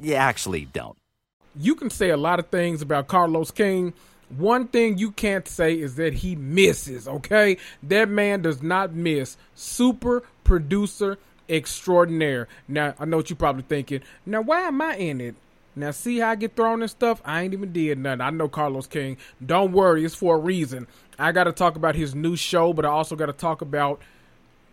You actually don't. You can say a lot of things about Carlos King. One thing you can't say is that he misses, okay? That man does not miss. Super producer extraordinaire. Now, I know what you're probably thinking. Now, why am I in it? Now, see how I get thrown and stuff? I ain't even did nothing. I know Carlos King. Don't worry, it's for a reason. I got to talk about his new show, but I also got to talk about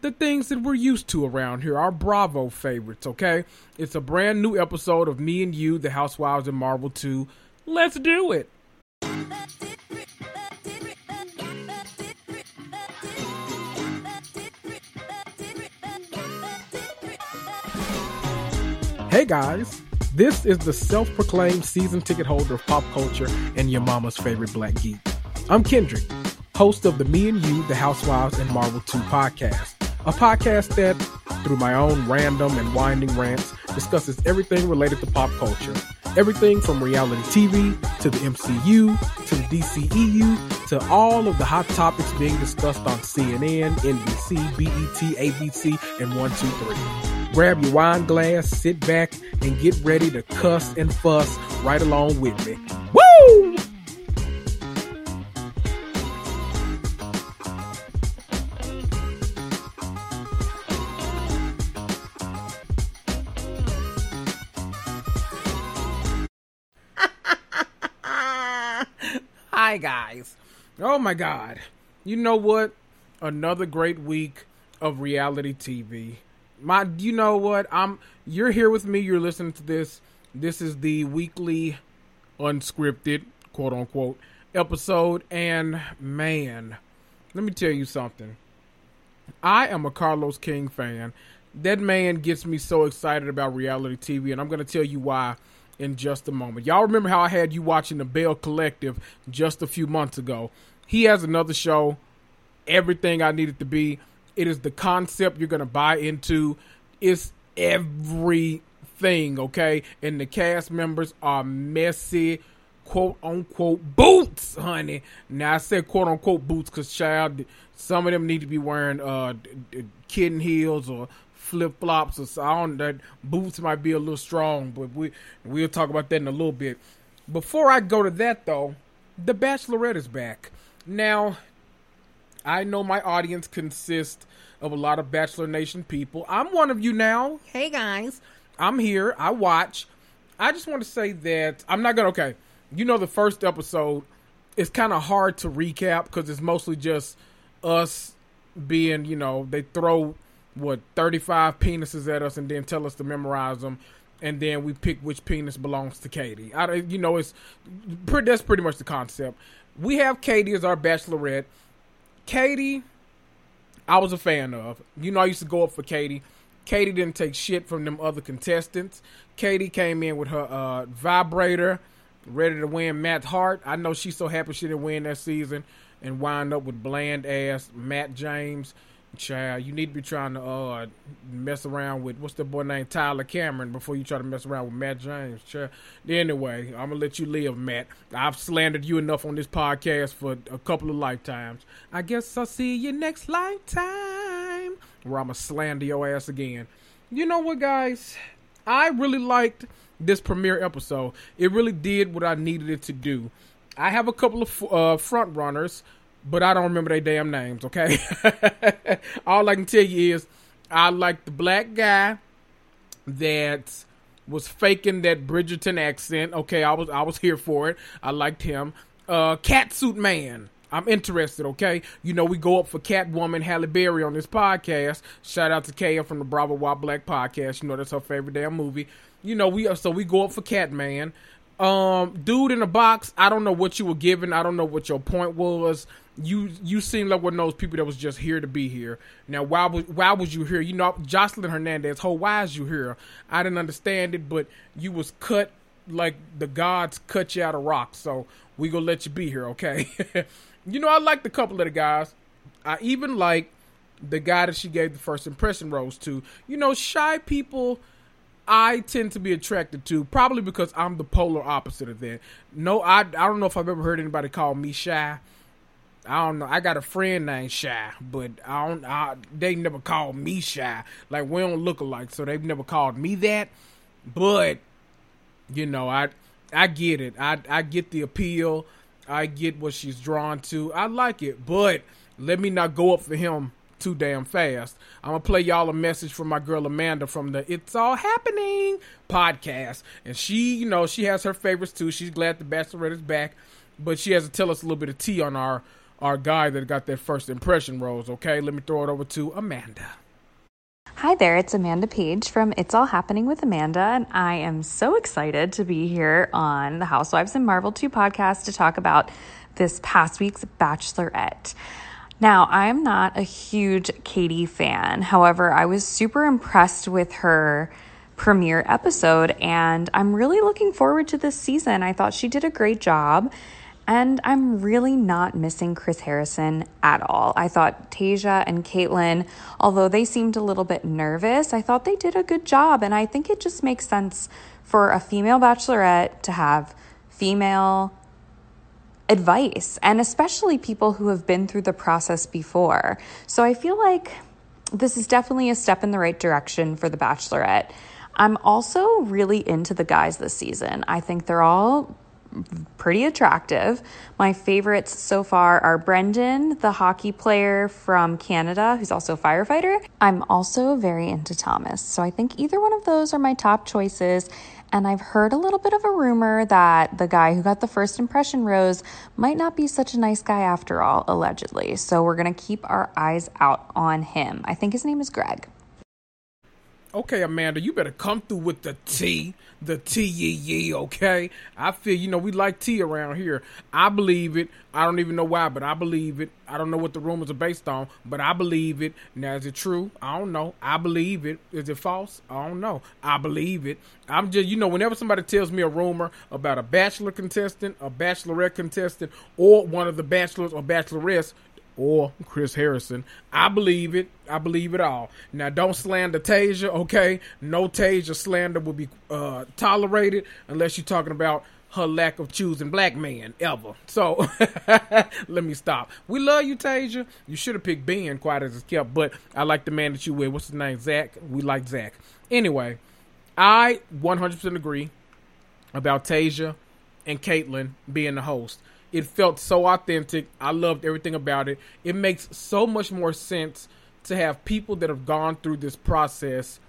the things that we're used to around here, our Bravo favorites, okay? It's a brand new episode of Me and You, The Housewives and Marvel 2. Let's do it. Hey guys, this is the self proclaimed season ticket holder of pop culture and your mama's favorite black geek. I'm Kendrick, host of the Me and You, The Housewives and Marvel 2 podcast a podcast that, through my own random and winding rants, discusses everything related to pop culture. Everything from reality TV to the MCU to the DCEU to all of the hot topics being discussed on CNN, NBC, BET, ABC, and 123. Grab your wine glass, sit back, and get ready to cuss and fuss right along with me. Guys. Oh my god. You know what? Another great week of reality TV. My you know what? I'm you're here with me, you're listening to this. This is the weekly unscripted, quote unquote, episode and man, let me tell you something. I am a Carlos King fan. That man gets me so excited about reality TV and I'm going to tell you why in just a moment. Y'all remember how I had you watching the Belle Collective just a few months ago? He has another show, Everything I Needed to Be. It is the concept you're going to buy into. It's everything, okay? And the cast members are messy, quote unquote boots, honey. Now I said quote unquote boots because child, some of them need to be wearing uh kitten heels or flip flops or sound that boots might be a little strong, but we we'll talk about that in a little bit. Before I go to that though, The Bachelorette is back. Now, I know my audience consists of a lot of Bachelor Nation people. I'm one of you now. Hey guys. I'm here. I watch. I just want to say that I'm not gonna okay. You know the first episode it's kind of hard to recap because it's mostly just us being, you know, they throw what 35 penises at us and then tell us to memorize them and then we pick which penis belongs to Katie. I, you know, it's pretty, that's pretty much the concept. We have Katie as our bachelorette. Katie, I was a fan of. You know, I used to go up for Katie. Katie didn't take shit from them other contestants. Katie came in with her uh, vibrator, ready to win Matt Hart. I know she's so happy she didn't win that season and wind up with bland ass Matt James Child, you need to be trying to uh mess around with what's the boy named Tyler Cameron before you try to mess around with Matt James. Child. Anyway, I'm gonna let you live, Matt. I've slandered you enough on this podcast for a couple of lifetimes. I guess I'll see you next lifetime. Where I'm gonna slander your ass again. You know what, guys? I really liked this premiere episode. It really did what I needed it to do. I have a couple of uh, front runners but I don't remember their damn names. Okay, all I can tell you is I like the black guy that was faking that Bridgerton accent. Okay, I was I was here for it. I liked him. Uh, Catsuit Man. I'm interested, okay? You know, we go up for Catwoman Halle Berry on this podcast. Shout out to Kaya from the Bravo Wild Black podcast. You know, that's her favorite damn movie. You know, we so we go up for Catman. Um, dude in the box, I don't know what you were given. I don't know what your point was you you seem like one of those people that was just here to be here. Now, why was why was you here? You know, Jocelyn Hernandez, whole why is you here? I didn't understand it, but you was cut like the gods cut you out of rock. So we gonna let you be here, okay? you know, I liked a couple of the guys. I even like the guy that she gave the first impression rose to. You know, shy people. I tend to be attracted to probably because I'm the polar opposite of that. No, I I don't know if I've ever heard anybody call me shy. I don't know. I got a friend named Shy, but I don't. I, they never called me Shy. Like we don't look alike, so they've never called me that. But you know, I I get it. I I get the appeal. I get what she's drawn to. I like it, but let me not go up for him too damn fast. I'm gonna play y'all a message from my girl Amanda from the It's All Happening podcast, and she, you know, she has her favorites too. She's glad the Bachelorette is back, but she has to tell us a little bit of tea on our our guy that got that first impression rose. Okay, let me throw it over to Amanda. Hi there, it's Amanda Page from It's All Happening with Amanda, and I am so excited to be here on the Housewives and Marvel 2 podcast to talk about this past week's Bachelorette. Now, I'm not a huge Katie fan. However, I was super impressed with her premiere episode, and I'm really looking forward to this season. I thought she did a great job. And I'm really not missing Chris Harrison at all. I thought Tayshia and Kaitlyn, although they seemed a little bit nervous, I thought they did a good job. And I think it just makes sense for a female bachelorette to have female advice, and especially people who have been through the process before. So I feel like this is definitely a step in the right direction for the bachelorette. I'm also really into the guys this season. I think they're all pretty attractive. My favorites so far are Brendan, the hockey player from Canada, who's also a firefighter. I'm also very into Thomas. So I think either one of those are my top choices. And I've heard a little bit of a rumor that the guy who got the first impression rose might not be such a nice guy after all, allegedly. So we're going to keep our eyes out on him. I think his name is Greg. Okay, Amanda, you better come through with the tea, the T yee okay? I feel, you know, we like tea around here. I believe it. I don't even know why, but I believe it. I don't know what the rumors are based on, but I believe it. Now, is it true? I don't know. I believe it. Is it false? I don't know. I believe it. I'm just, you know, whenever somebody tells me a rumor about a bachelor contestant, a bachelorette contestant, or one of the bachelors or bachelorettes, or Chris Harrison. I believe it. I believe it all. Now, don't slander Tayshia, okay? No Tayshia slander will be uh, tolerated unless you're talking about her lack of choosing black man ever. So, let me stop. We love you, Tayshia. You should have picked Ben, quite as it's kept, but I like the man that you with. What's his name? Zach. We like Zach. Anyway, I 100% agree about Tayshia and Kaitlyn being the host. It felt so authentic. I loved everything about it. It makes so much more sense to have people that have gone through this process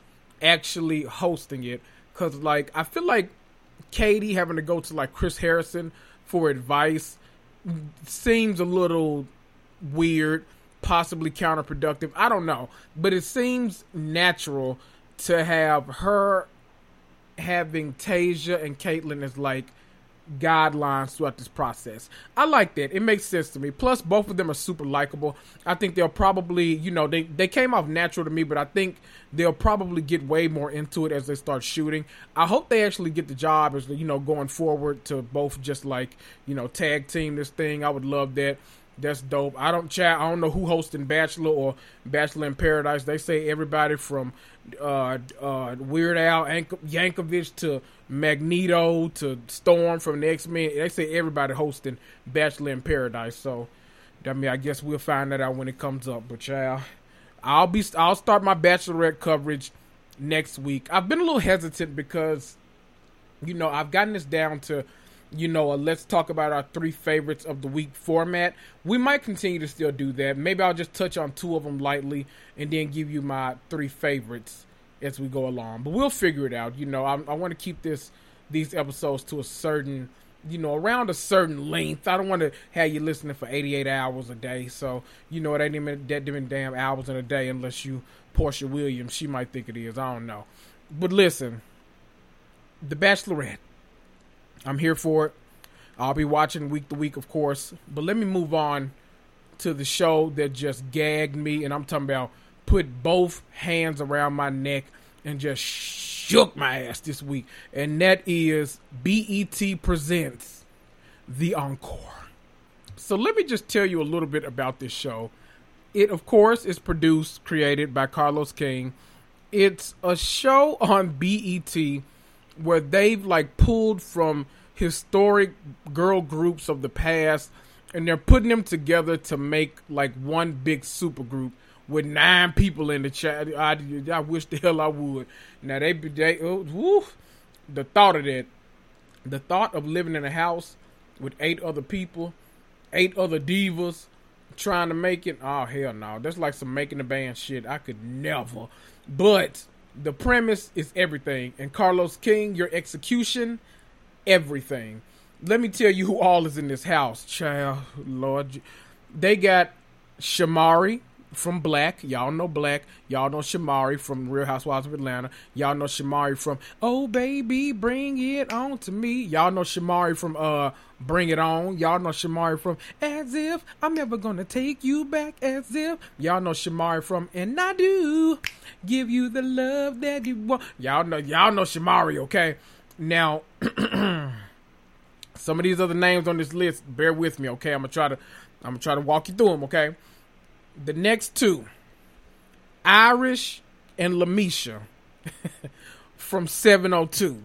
actually hosting it. Cause like I feel like Katie having to go to like Chris Harrison for advice seems a little weird, possibly counterproductive. I don't know, but it seems natural to have her having Tayshia and Kaitlyn as like guidelines throughout this process. I like that. It makes sense to me. Plus, both of them are super likable. I think they'll probably, you know, they, they came off natural to me, but I think they'll probably get way more into it as they start shooting. I hope they actually get the job as, you know, going forward to both just like, you know, tag team this thing. I would love that. That's dope. I don't chat. I don't know who hosting Bachelor or Bachelor in Paradise. They say everybody from uh, uh, Weird Al Yankovic to Magneto to Storm from the X Men. They say everybody hosting Bachelor in Paradise. So, I mean, I guess we'll find that out when it comes up. But yeah, I'll be. I'll start my Bachelorette coverage next week. I've been a little hesitant because, you know, I've gotten this down to you know, a let's talk about our three favorites of the week format. We might continue to still do that. Maybe I'll just touch on two of them lightly and then give you my three favorites as we go along. But we'll figure it out. You know, I, I want to keep this these episodes to a certain, you know, around a certain length. I don't want to have you listening for 88 hours a day. So, you know, it ain't even that even damn hours in a day unless you Porsha Williams. She might think it is. I don't know. But listen, The Bachelorette I'm here for it. I'll be watching week to week, of course. But let me move on to the show that just gagged me, and I'm talking about put both hands around my neck and just shook my ass this week, and that is BET presents The Encore. So let me just tell you a little bit about this show. It, of course, is produced, created by Carlos King. It's a show on BET where they've like pulled from historic girl groups of the past and they're putting them together to make like one big super group with nine people in the chat. I, I wish the hell I would. Now they they oh, woo, the thought of that, the thought of living in a house with eight other people, eight other divas trying to make it. Oh hell no, that's like some making the band shit. I could never. But the premise is everything. And Carlos King, your execution, everything. Let me tell you who all is in this house, child. Lord, they got Shamari from Black. Y'all know Black. Y'all know Shamari from Real Housewives of Atlanta. Y'all know Shamari from Oh Baby, Bring It On to Me. Y'all know Shamari from uh Bring It On. Y'all know Shamari from As If I'm Never Gonna Take You Back As If. Y'all know Shamari from And I Do Give You the Love That You Want. Y'all know y'all know Shamari, okay? Now some of these other names on this list, bear with me, okay? I'm gonna try to I'm gonna try to walk you through them, okay? The next two, Irish and LeMisha from 702.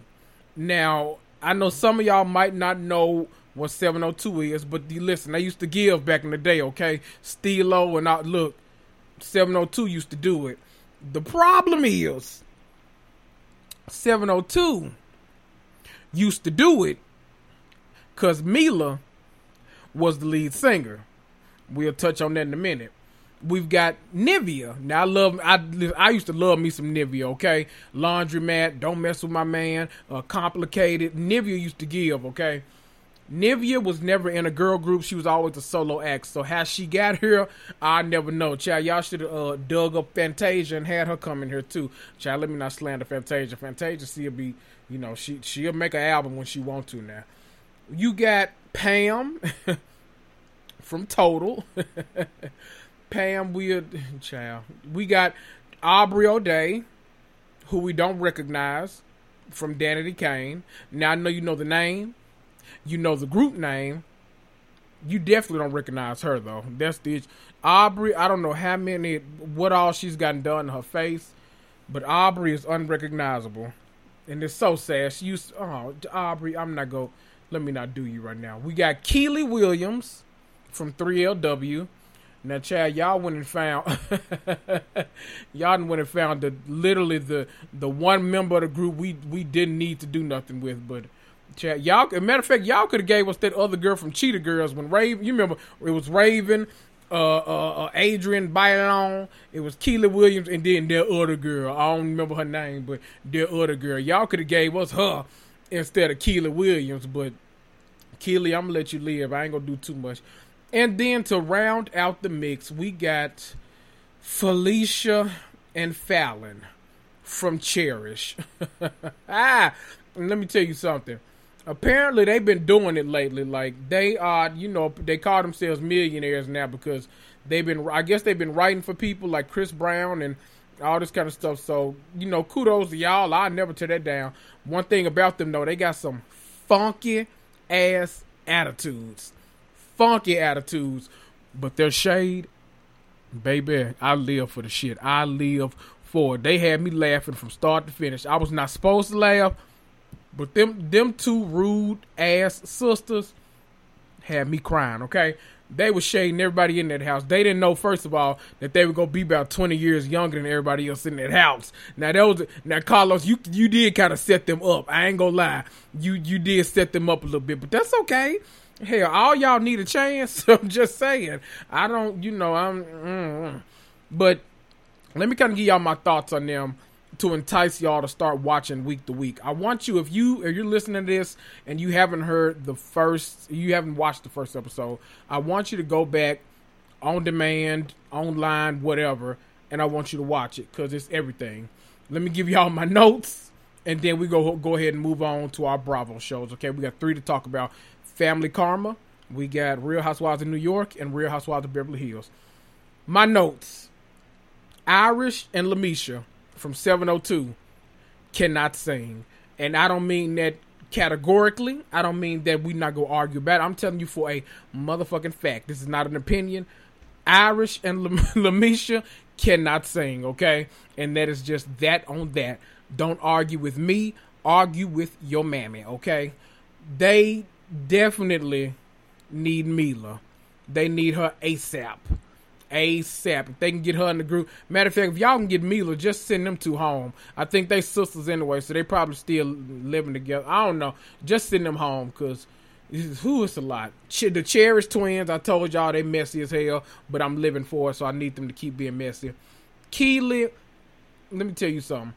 Now, I know some of y'all might not know what 702 is, but you listen, they used to give back in the day, okay? Steelo and I look, 702 used to do it. The problem is 702 used to do it because Meelah was the lead singer. We'll touch on that in a minute. We've got Nivea. Now I love I I used to love me some Nivea, okay? Laundromat, don't mess with my man, uh, complicated. Nivea used to give, okay? Nivea was never in a girl group. She was always a solo act. So how she got here, I never know. Child, y'all should have uh, dug up Fantasia and had her come in here too. Child, let me not slander Fantasia. Fantasia, she'll be, you know, she she'll make an album when she want to. Now, you got Pam from Total. Pam, we child. We got Aubrey O'Day, who we don't recognize from Danity Kane. Now I know you know the name, you know the group name. You definitely don't recognize her though. That's the Aubrey. I don't know how many, what all she's gotten done in her face, but Aubrey is unrecognizable, and it's so sad. She used, oh Aubrey, I'm not go. Let me not do you right now. We got Kiely Williams from 3LW. Now, Chad, y'all went and found y'all went and found the literally the the one member of the group we we didn't need to do nothing with, but Chad, y'all. matter of fact, y'all could have gave us that other girl from Cheetah Girls when Raven. You remember it was Raven, uh, uh, uh Adrienne Bailon. It was Kiely Williams, and then their other girl. I don't remember her name, but their other girl. Y'all could have gave us her instead of Kiely Williams, but Kiely, I'm gonna let you live. I ain't gonna do too much. And then to round out the mix, we got Felisha and Fallon from Cherish. ah, let me tell you something. Apparently, they've been doing it lately. Like they are, you know, they call themselves millionaires now because they've been. I guess they've been writing for people like Chris Brown and all this kind of stuff. So you know, kudos to y'all. I never tear that down. One thing about them though, they got some funky ass attitudes funky attitudes. But their shade, baby, I live for the shit. I live for. They had me laughing from start to finish. I was not supposed to laugh, but them them two rude ass sisters had me crying. Okay, they were shading everybody in that house. They didn't know, first of all, that they were gonna be about twenty years younger than everybody else in that house. Now that was now Carlos, you you did kind of set them up. I ain't gonna lie, you you did set them up a little bit, but that's okay. Hell, all y'all need a chance. I'm just saying. I don't, you know, I'm. Mm, but let me kind of give y'all my thoughts on them to entice y'all to start watching week to week. I want you if you if you're listening to this and you haven't heard the first you haven't watched the first episode, I want you to go back on demand, online, whatever, and I want you to watch it cuz it's everything. Let me give y'all my notes and then we go go ahead and move on to our Bravo shows. Okay, we got 3 to talk about. Family Karma, we got Real Housewives of New York and Real Housewives of Beverly Hills. My notes. Irish and LeMisha from 702 cannot sing. And I don't mean that categorically. I don't mean that we not go argue about it. I'm telling you for a motherfucking fact. This is not an opinion. Irish and LeMisha cannot sing, okay? And that is just that on that. Don't argue with me. Argue with your mammy, okay? They definitely need Meelah. They need her ASAP. ASAP. If they can get her in the group. Matter of fact, if y'all can get Meelah, just send them two home. I think they sisters anyway, so they probably still living together. I don't know. Just send them home because who is a lot. The Cherish twins, I told y'all they messy as hell, but I'm living for it, so I need them to keep being messy. Kiely, let me tell you something.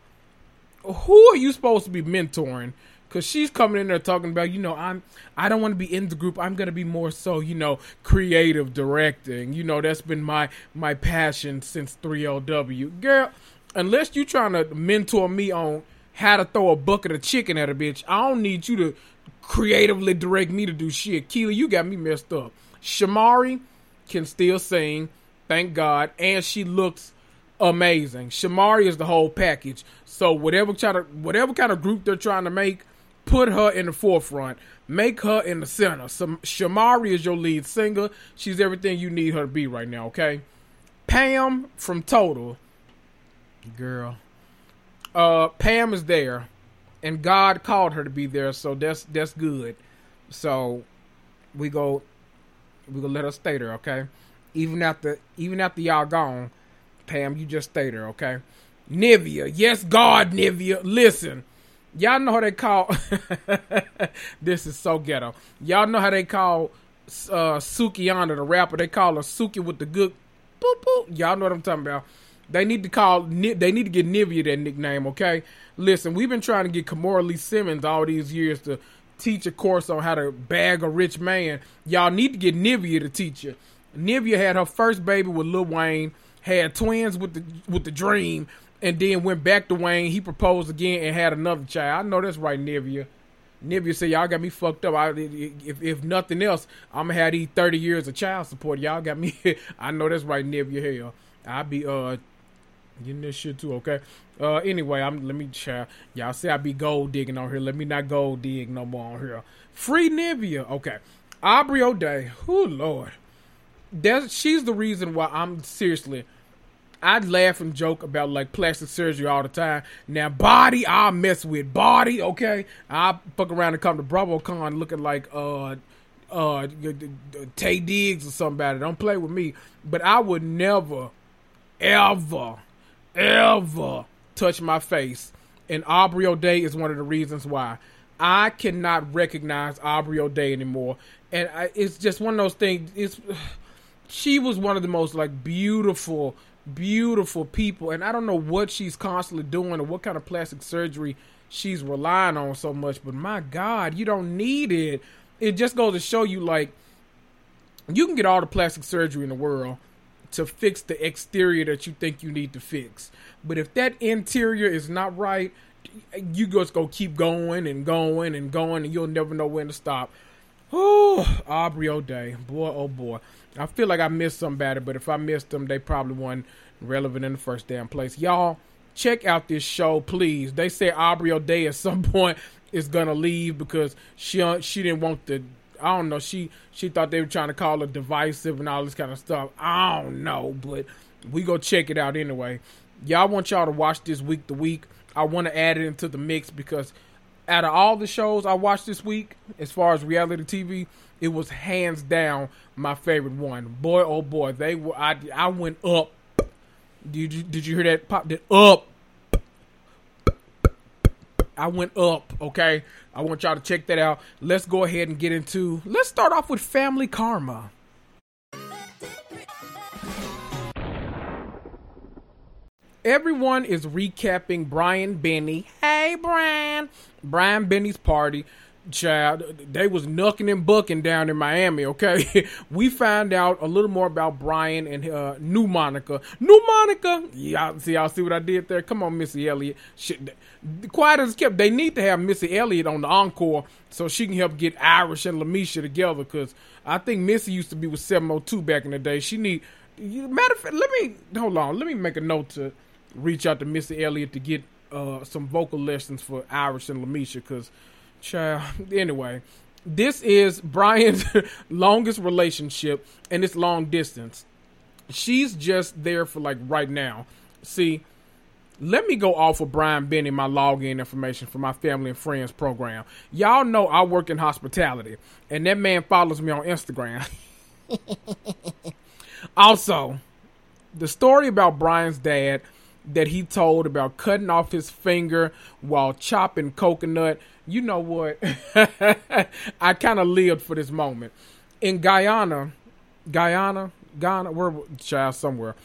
Who are you supposed to be mentoring? Because she's coming in there talking about you know i'm i don't want to be in the group. I'm going to be more so you know creative directing. You know that's been my my passion since 3lw girl unless you trying to mentor me on how to throw a bucket of chicken at a bitch i don't need you to creatively direct me to do shit. Kiely you got me messed up. Shamari can still sing thank god and she looks amazing. Shamari is the whole package. So whatever kind of whatever kind of group they're trying to make put her in the forefront. Make her in the center. Some Shamari is your lead singer. She's everything you need her to be right now, okay? Pam from Total. Girl. Uh Pam is there. And God called her to be there, so that's that's good. So we go we gonna let her stay there, okay? Even after even after y'all gone, Pam, you just stay there, okay? Nivea, yes, God, Nivea. Listen, Y'all know how they call this is so ghetto. Y'all know how they call uh Sukihana the rapper. They call her Suki with the good boop boop. Y'all know what I'm talking about. They need to call they need to get Nivea that nickname, okay? Listen, we've been trying to get Kimora Lee Simmons all these years to teach a course on how to bag a rich man. Y'all need to get Nivea to teach you. Nivea had her first baby with Lil Wayne, had twins with the with the Dream, and then went back to Wayne. He proposed again and had another child. I know that's right, Nivea. Nivea said, "Y'all got me fucked up. I, if if nothing else, I'm gonna have these 30 years of child support. Y'all got me. I know that's right, Nivea. Hell, I be uh getting this shit too. Okay. Uh, anyway, I'm let me try. Y'all say I be gold digging on here. Let me not gold dig no more on here. Free Nivea. Okay. Aubrey O'Day. Oh Lord, that she's the reason why I'm seriously I'd laugh and joke about like plastic surgery all the time. Now body, I'll mess with body. Okay, I fuck around and come to BravoCon looking like uh uh Taye Diggs or somebody. Don't play with me. But I would never, ever, ever touch my face. And Aubrey O'Day is one of the reasons why. I cannot recognize Aubrey O'Day anymore, and I, it's just one of those things. It's she was one of the most like beautiful beautiful people, and I don't know what she's constantly doing or what kind of plastic surgery she's relying on so much. But my God, you don't need it. It just goes to show you, like, you can get all the plastic surgery in the world to fix the exterior that you think you need to fix. But if that interior is not right, you just go keep going and going and going, and you'll never know when to stop. Oh, Aubrey O'Day, boy, oh boy. I feel like I missed somebody, but if I missed them, they probably weren't relevant in the first damn place. Y'all, check out this show, please. They say Aubrey O'Day at some point is gonna leave because she uh, she didn't want the I don't know. She she thought they were trying to call her divisive and all this kind of stuff. I don't know, but we go check it out anyway. Y'all want y'all to watch this week the week. I want to add it into the mix because out of all the shows I watched this week, as far as reality TV, it was hands down my favorite one. Boy, oh boy, they were. I I went up. Did you did you hear that pop? Did up? I went up. Okay, I want y'all to check that out. Let's go ahead and get into. Let's start off with Family Karma. Everyone is recapping Brian Benni. Hey, Brian. Brian Benni's party. Child, they was knucking and bucking down in Miami, okay? we found out a little more about Brian and uh, new Monica. New Monica! Y'all see, y'all see what I did there? Come on, Missy Elliott. Shit, quiet as kept. They need to have Missy Elliott on the encore so she can help get Irish and LeMisha together because I think Missy used to be with 702 back in the day. She need, matter of fact, let me, hold on, let me make a note to reach out to Missy Elliott to get uh, some vocal lessons for Irish and LeMisha because Child. Anyway, this is Brian's longest relationship, and it's long distance. She's just there for like right now. See, let me go off of Brian Benni, my login information for my family and friends program. Y'all know I work in hospitality, and that man follows me on Instagram. also, the story about Brian's dad that he told about cutting off his finger while chopping coconut. You know what? I kind of lived for this moment. In Guyana, Guyana, Ghana, where child somewhere,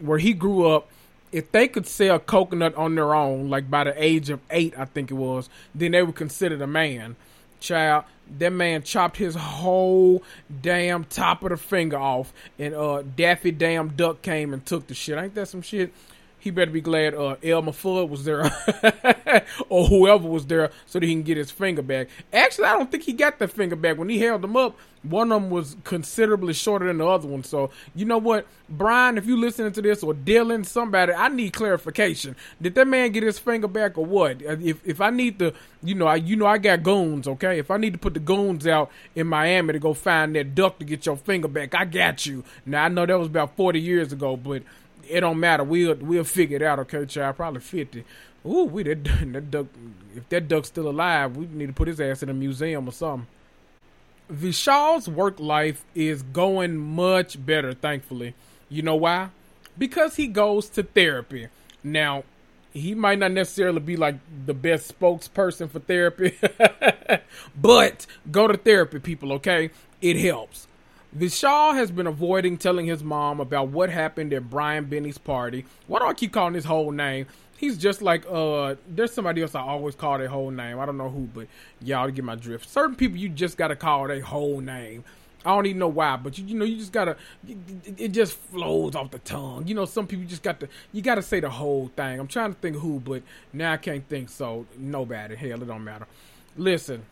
where he grew up, if they could sell coconut on their own, like by the age of eight, I think it was, then they were considered a man. Child, that man chopped his whole damn top of the finger off, and uh Daffy damn Duck came and took the shit. Ain't that some shit? He better be glad uh, Elmer Fudd was there or whoever was there so that he can get his finger back. Actually, I don't think he got that finger back. When he held them up, one of them was considerably shorter than the other one. So, you know what, Brian, if you listening to this or Dylan, somebody, I need clarification. Did that man get his finger back or what? Uh, if if I need to, you know, I you know I got goons, okay? If I need to put the goons out in Miami to go find that duck to get your finger back, I got you. Now I know that was about 40 years ago, but it don't matter. We'll we'll figure it out. Okay, child. Probably fifty. Ooh, we that, that duck. If that duck's still alive, we need to put his ass in a museum or something. Vishal's work life is going much better, thankfully. You know why? Because he goes to therapy. Now, he might not necessarily be like the best spokesperson for therapy, but go to therapy, people, okay? It helps. Vishal has been avoiding telling his mom about what happened at Brian Benni's party. Why do I keep calling his whole name? He's just like uh there's somebody else I always call their whole name. I don't know who, but y'all get my drift. Certain people you just gotta call their whole name. I don't even know why, but you, you know you just gotta it, it just flows off the tongue. You know some people just got to you gotta say the whole thing. I'm trying to think who, but now I can't think so nobody. Hell, it don't matter. Listen,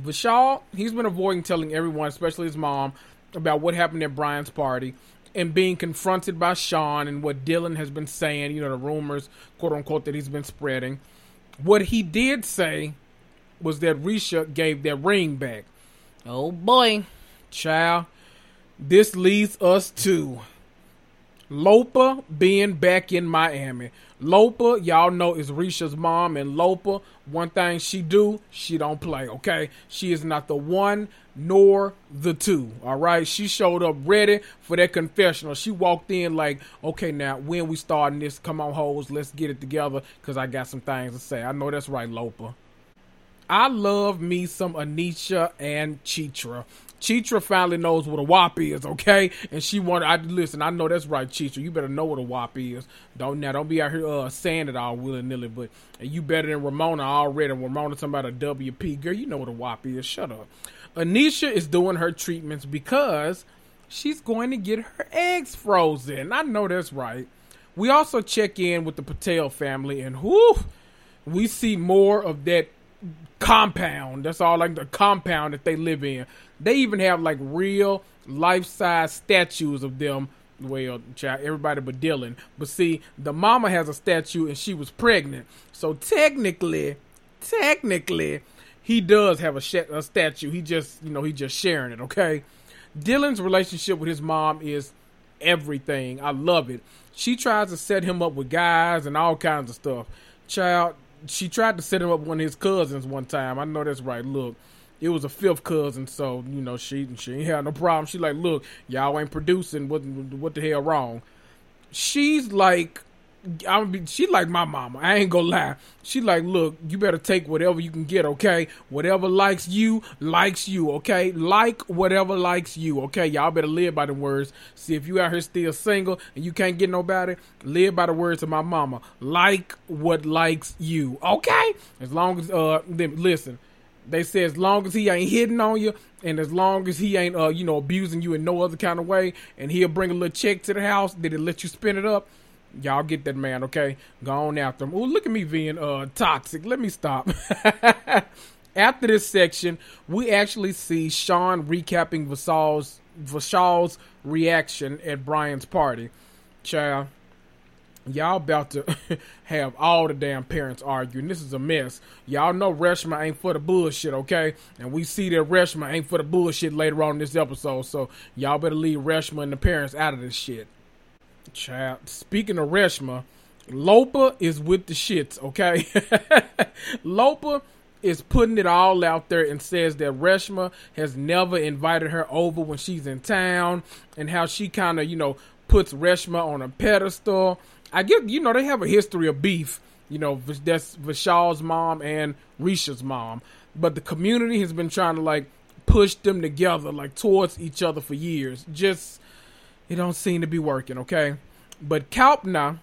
Vishal, he's been avoiding telling everyone, especially his mom, about what happened at Brian's party and being confronted by Shaan and what Dylan has been saying, you know, the rumors, quote unquote, that he's been spreading. What he did say was that Risha gave that ring back. Oh boy, child. This leads us to Lopa being back in Miami. Lopa, y'all know is Risha's mom, and Lopa, one thing she do, she don't play, okay? She is not the one nor the two, all right? She showed up ready for that confessional. She walked in like, okay, now when we starting this, come on, hoes, let's get it together, because I got some things to say. I know that's right, Lopa. I love me some Anisha and Chitra. Chitra finally knows what a WAP is, okay? And she wanted, I listen. I know that's right, Chitra. You better know what a WAP is. Don't now, don't be out here uh, saying it all willy nilly. But you better than Ramona already. Ramona talking about a WP girl. You know what a WAP is. Shut up. Anisha is doing her treatments because she's going to get her eggs frozen. I know that's right. We also check in with the Patel family, and whoo, we see more of that compound. That's all like the compound that they live in. They even have like real life size statues of them. Well, child, everybody but Dylan. But see, the mama has a statue and she was pregnant. So technically, technically, he does have a, sh- a statue. He just, you know, he just sharing it. Okay. Dylan's relationship with his mom is everything. I love it. She tries to set him up with guys and all kinds of stuff. Child, she tried to set him up with one of his cousins one time. I know that's right. Look, it was a fifth cousin, so you know she she ain't had no problem. She like, look, y'all ain't producing. What what the hell wrong? She's like I'm be, she like my mama. I ain't gonna lie. She like, look, you better take whatever you can get, okay? Whatever likes you, likes you, okay? Like whatever likes you, okay? Y'all better live by the words. See, if you out here still single and you can't get nobody, live by the words of my mama. Like what likes you, okay? As long as uh, then listen. They say as long as he ain't hitting on you, and as long as he ain't uh, you know, abusing you in no other kind of way, and he'll bring a little check to the house, did it let you spin it up? Y'all get that man, okay? Go on after him. Oh, look at me being uh toxic. Let me stop. after this section, we actually see Shaan recapping Vishal's Vishal's reaction at Brian's party. Child, y'all about to have all the damn parents arguing. This is a mess. Y'all know Reshma ain't for the bullshit, okay? And we see that Reshma ain't for the bullshit later on in this episode. So y'all better leave Reshma and the parents out of this shit. Child, speaking of Reshma, Lopa is with the shits, okay? Lopa is putting it all out there and says that Reshma has never invited her over when she's in town and how she kind of, you know, puts Reshma on a pedestal. I get, you know, they have a history of beef, you know, that's Vishal's mom and Risha's mom. But the community has been trying to, like, push them together, like, towards each other for years. Just it don't seem to be working, okay? But Kalpana,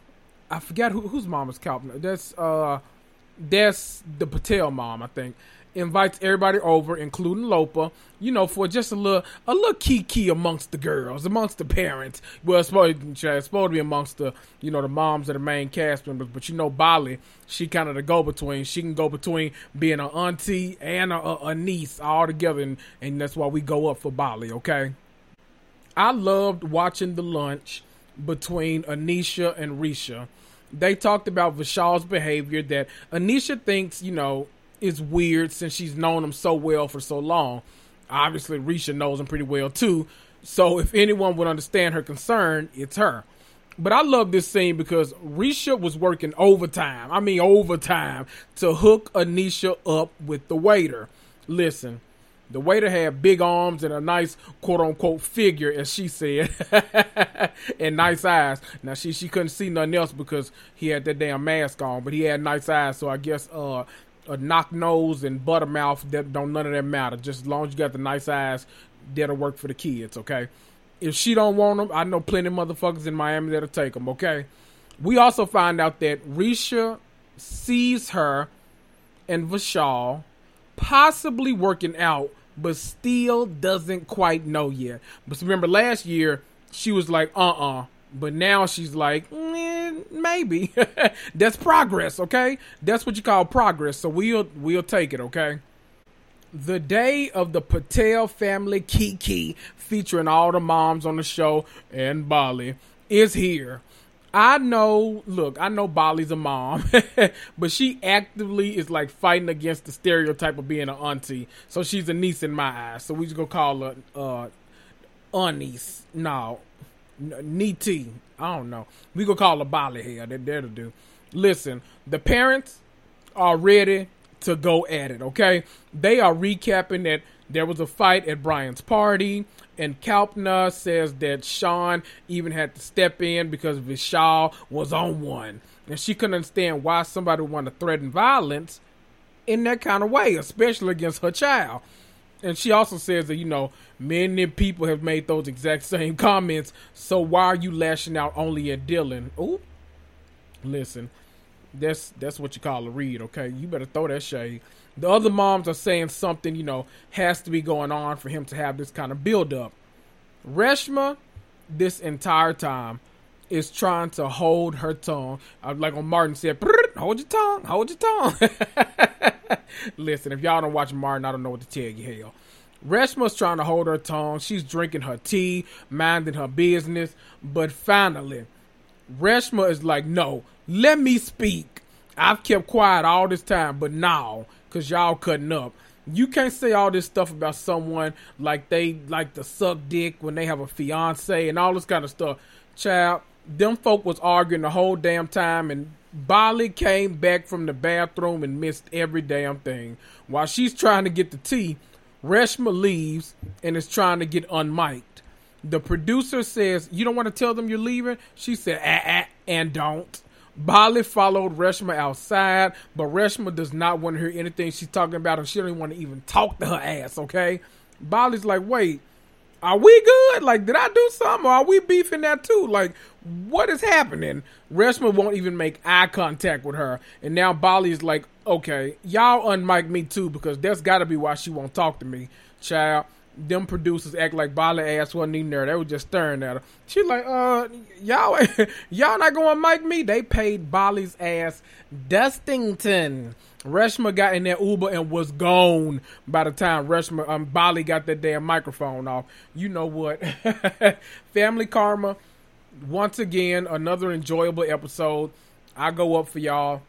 I forgot who, whose mom is Kalpana. That's uh that's the Patel mom, I think. Invites everybody over, including Lopa, you know, for just a little a little kiki amongst the girls, amongst the parents. Well, it's supposed, it's supposed to be amongst the you know the moms of the main cast members, but you know Bali, she kind of the go between. She can go between being an auntie and a, a niece all together, and, and that's why we go up for Bali, okay? I loved watching the lunch between Anisha and Risha. They talked about Vishal's behavior that Anisha thinks, you know, is weird since she's known him so well for so long. Obviously, Risha knows him pretty well too. So if anyone would understand her concern, it's her. But I love this scene because Risha was working overtime. I mean overtime to hook Anisha up with the waiter. Listen, the waiter had big arms and a nice quote unquote figure, as she said, and nice eyes. Now she she couldn't see nothing else because he had that damn mask on, but he had nice eyes. So I guess uh, a knock nose and butter mouth that don't none of that matter. Just as long as you got the nice eyes, that'll work for the kids. Okay. If she don't want them, I know plenty motherfuckers in Miami that'll take them. Okay. We also find out that Risha sees her and Vishal possibly working out but still doesn't quite know yet. But remember, last year she was like, uh uh-uh. uh. But now she's like, eh, maybe. That's progress, okay? That's what you call progress. So we'll we'll take it, okay? The day of the Patel family Kiki, featuring all the moms on the show and Bali, is here. I know, look, I know Bali's a mom, but she actively is like fighting against the stereotype of being an auntie. So she's a niece in my eyes. So we just gonna call her uh unniece. No, Niti. I don't know. We gonna call her Bali here. That there to do. Listen, the parents are ready to go at it. Okay, they are recapping that there was a fight at Brian's party. And Kalpana says that Shaan even had to step in because Vishal was on one. And she couldn't understand why somebody would want to threaten violence in that kind of way, especially against her child. And she also says that, you know, many people have made those exact same comments. So why are you lashing out only at Dylan? Oh, listen, that's that's what you call a read, okay? You better throw that shade the other moms are saying something, you know, has to be going on for him to have this kind of build up. Reshma, this entire time, is trying to hold her tongue. Uh, like when Martin said, hold your tongue, hold your tongue. Listen, if y'all don't watch Martin, I don't know what to tell you. Hell. Reshma's trying to hold her tongue. She's drinking her tea, minding her business. But finally, Reshma is like, no, let me speak. I've kept quiet all this time, but now because y'all cutting up. You can't say all this stuff about someone like they like to suck dick when they have a fiance and all this kind of stuff. Child, them folk was arguing the whole damn time and Bali came back from the bathroom and missed every damn thing. While she's trying to get the tea, Reshma leaves and is trying to get unmiked. The producer says, You don't want to tell them you're leaving? She said, ah, ah, and don't. Bali followed Reshma outside, but Reshma does not want to hear anything she's talking about, and she don't even want to even talk to her ass, okay? Bali's like, Wait, are we good? Like, did I do something? Or are we beefing that too? Like, what is happening? Reshma won't even make eye contact with her. And now Bali is like, okay, y'all unmic me too, because that's got to be why she won't talk to me, child them producers act like Bali ass wasn't even there. They were just staring at her. She like, uh, y'all, y'all not to mic me? They paid Bali's ass Dustington. Reshma got in that Uber and was gone by the time Reshma, um, Bali got that damn microphone off. You know what? Family Karma. Once again, another enjoyable episode. I go up for y'all.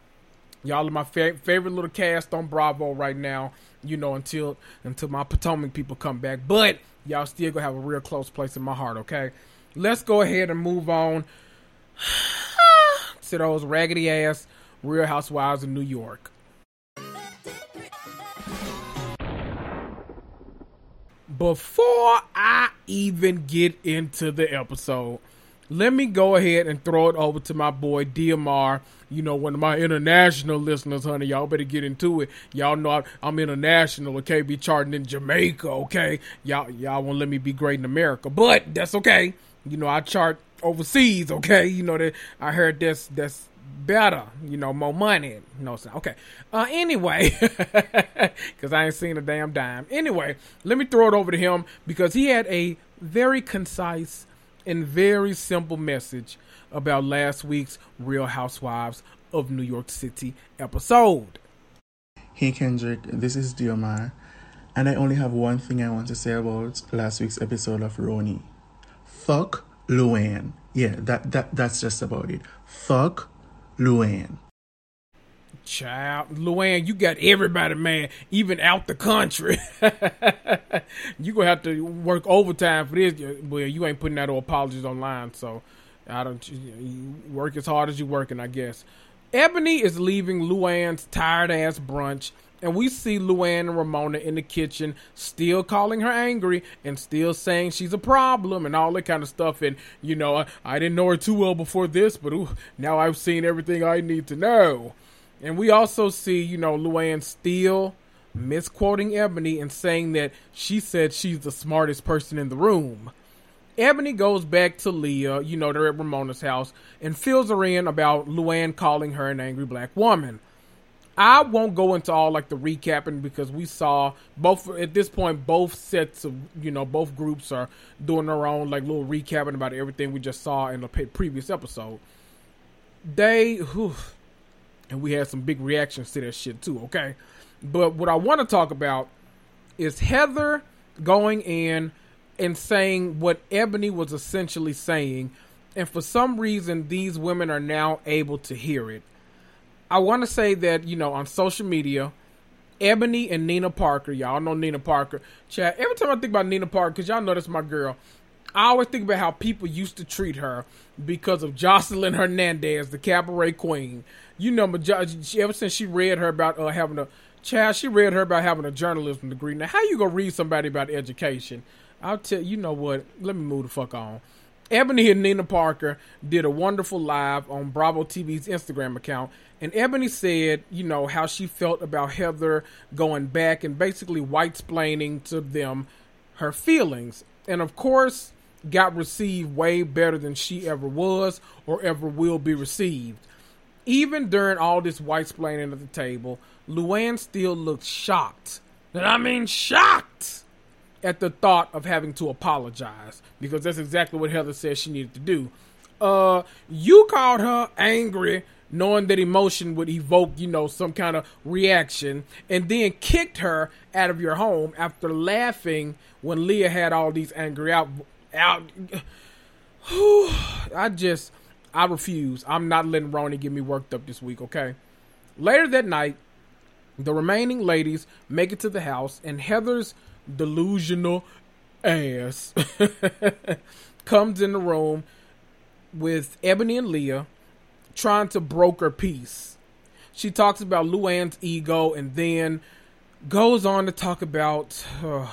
Y'all are my fa- favorite little cast on Bravo right now you know, until until my Potomac people come back. But y'all still gonna have a real close place in my heart, okay? Let's go ahead and move on to those raggedy ass Real Housewives of New York. Before I even get into the episode, let me go ahead and throw it over to my boy DMR. You know, one of my international listeners, honey. Y'all better get into it. Y'all know I'm international, okay? Be charting in Jamaica, okay? Y'all, y'all won't let me be great in America, but that's okay. You know, I chart overseas, okay? You know that I heard that's that's better, you know, more money. You know, okay. Uh, anyway, because I ain't seen a damn dime. Anyway, let me throw it over to him because he had a very concise and very simple message about last week's Real Housewives of New York City episode. Hey Kendrick, this is Diomar, and I only have one thing I want to say about last week's episode of RHONY. Fuck Luann. Yeah, that, that that's just about it. Fuck Luann. Child, Luann, you got everybody man, even out the country. you gonna have to work overtime for this. Well, you ain't putting out no apologies online, so I don't. You work as hard as you're working, I guess. Ebony is leaving Luann's tired ass brunch, and we see Luann and Ramona in the kitchen, still calling her angry and still saying she's a problem and all that kind of stuff. And you know, I, I didn't know her too well before this, but ooh, now I've seen everything I need to know. And we also see, you know, Luann still misquoting Ebony and saying that she said she's the smartest person in the room. Ebony goes back to Leah, you know, they're at Ramona's house, and fills her in about Luann calling her an angry black woman. I won't go into all like the recapping because we saw both at this point both sets of you know both groups are doing their own like little recapping about everything we just saw in the previous episode. They, whew, and we had some big reactions to that shit too, okay? But what I want to talk about is Heather going in and saying what Ebony was essentially saying, and for some reason, these women are now able to hear it. I want to say that, you know, on social media, Ebony and Nina Parker, y'all know Nina Parker. Chat, every time I think about Nina Parker, because y'all know that's my girl, I always think about how people used to treat her because of Joseline Hernandez, the cabaret queen. You know, ever since she read her about uh, having a child, she read her about having a journalism degree. Now, how you gonna read somebody about education? I'll tell you know what. Let me move the fuck on. Ebony and Nina Parker did a wonderful live on Bravo TV's Instagram account, and Ebony said, you know, how she felt about Heather going back and basically white splaining to them her feelings. And of course, got received way better than she ever was or ever will be received. Even during all this white splaining at the table, Luann still looked shocked. And I mean shocked at the thought of having to apologize because that's exactly what Heather said she needed to do. Uh, you called her angry, knowing that emotion would evoke, you know, some kind of reaction, and then kicked her out of your home after laughing when Leah had all these angry out out. I just, I refuse. I'm not letting RHONY get me worked up this week, okay? Later that night, The remaining ladies make it to the house, and Heather's delusional ass comes in the room with Ebony and Leah trying to broker peace. She talks about Luann's ego and then goes on to talk about uh,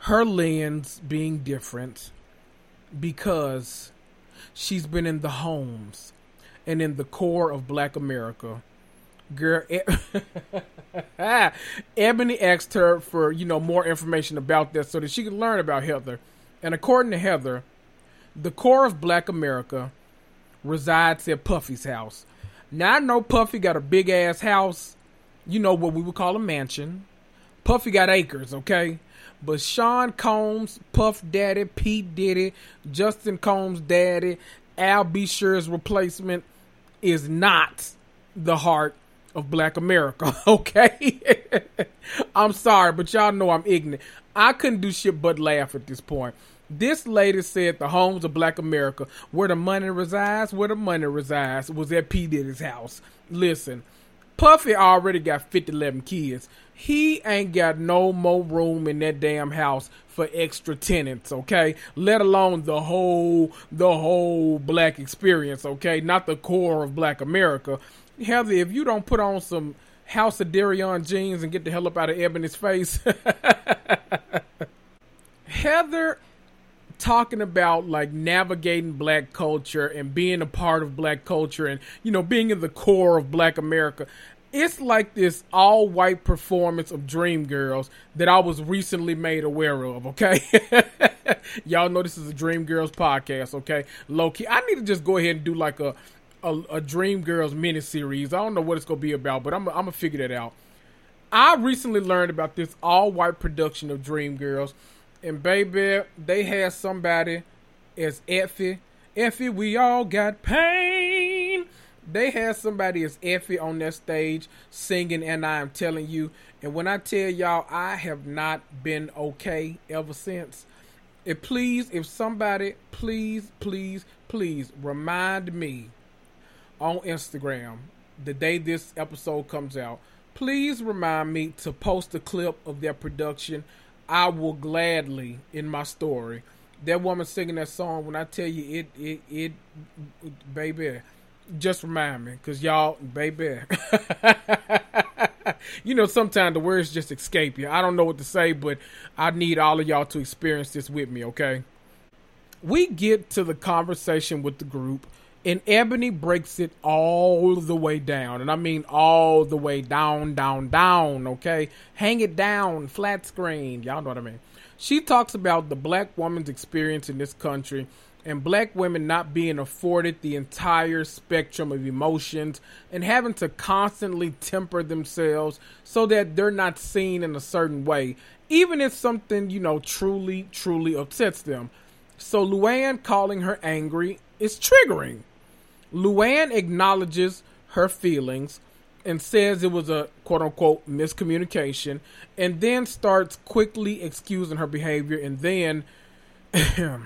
her lens being different because she's been in the homes and in the core of black America. Girl, eh, Ebony asked her for, you know, more information about this so that she could learn about Heather. And according to Heather, the core of black America resides at Puffy's house. Now I know Puffy got a big ass house, you know what we would call a mansion. Puffy got acres, okay? But Sean Combs, Puff Daddy, P. Diddy, Justin Combs' daddy, Al B. Sure's replacement is not the heart of black America, okay? I'm sorry, but y'all know I'm ignorant. I couldn't do shit but laugh at this point. This lady said the homes of black America, where the money resides, where the money resides, was at P. Diddy's house. Listen, Puffy already got 50, 11 kids. He ain't got no more room in that damn house for extra tenants, okay? Let alone the whole the whole black experience, okay? Not the core of black America. Heather, if you don't put on some House of Deréon jeans and get the hell up out of Ebony's face. Heather talking about like navigating black culture and being a part of black culture and you know being in the core of black America. It's like this all white performance of Dreamgirls that I was recently made aware of, okay? Y'all know this is a Dreamgirls podcast, okay? Low key. I need to just go ahead and do like a a, a Dreamgirls miniseries. I don't know what it's gonna be about, but I'm I'm gonna figure that out. I recently learned about this all white production of Dreamgirls and baby, they had somebody as Effie. Effie, we all got pain. They had somebody as Effie on that stage singing, and I am telling you. And when I tell y'all, I have not been okay ever since. If please, if somebody, please, please, please remind me on Instagram the day this episode comes out. Please remind me to post a clip of their production I will gladly in my story. That woman singing that song, when I tell you it, it, it, baby, just remind me, cause y'all, baby, you know, sometimes the words just escape you. I don't know what to say, but I need all of y'all to experience this with me, okay? We get to the conversation with the group and Ebony breaks it all the way down. And I mean all the way down, down, down, okay? Hang it down, flat screen. Y'all know what I mean. She talks about the black woman's experience in this country and black women not being afforded the entire spectrum of emotions and having to constantly temper themselves so that they're not seen in a certain way, even if something, you know, truly, truly upsets them. So Luann calling her angry is triggering. Luann acknowledges her feelings and says it was a quote unquote miscommunication and then starts quickly excusing her behavior and then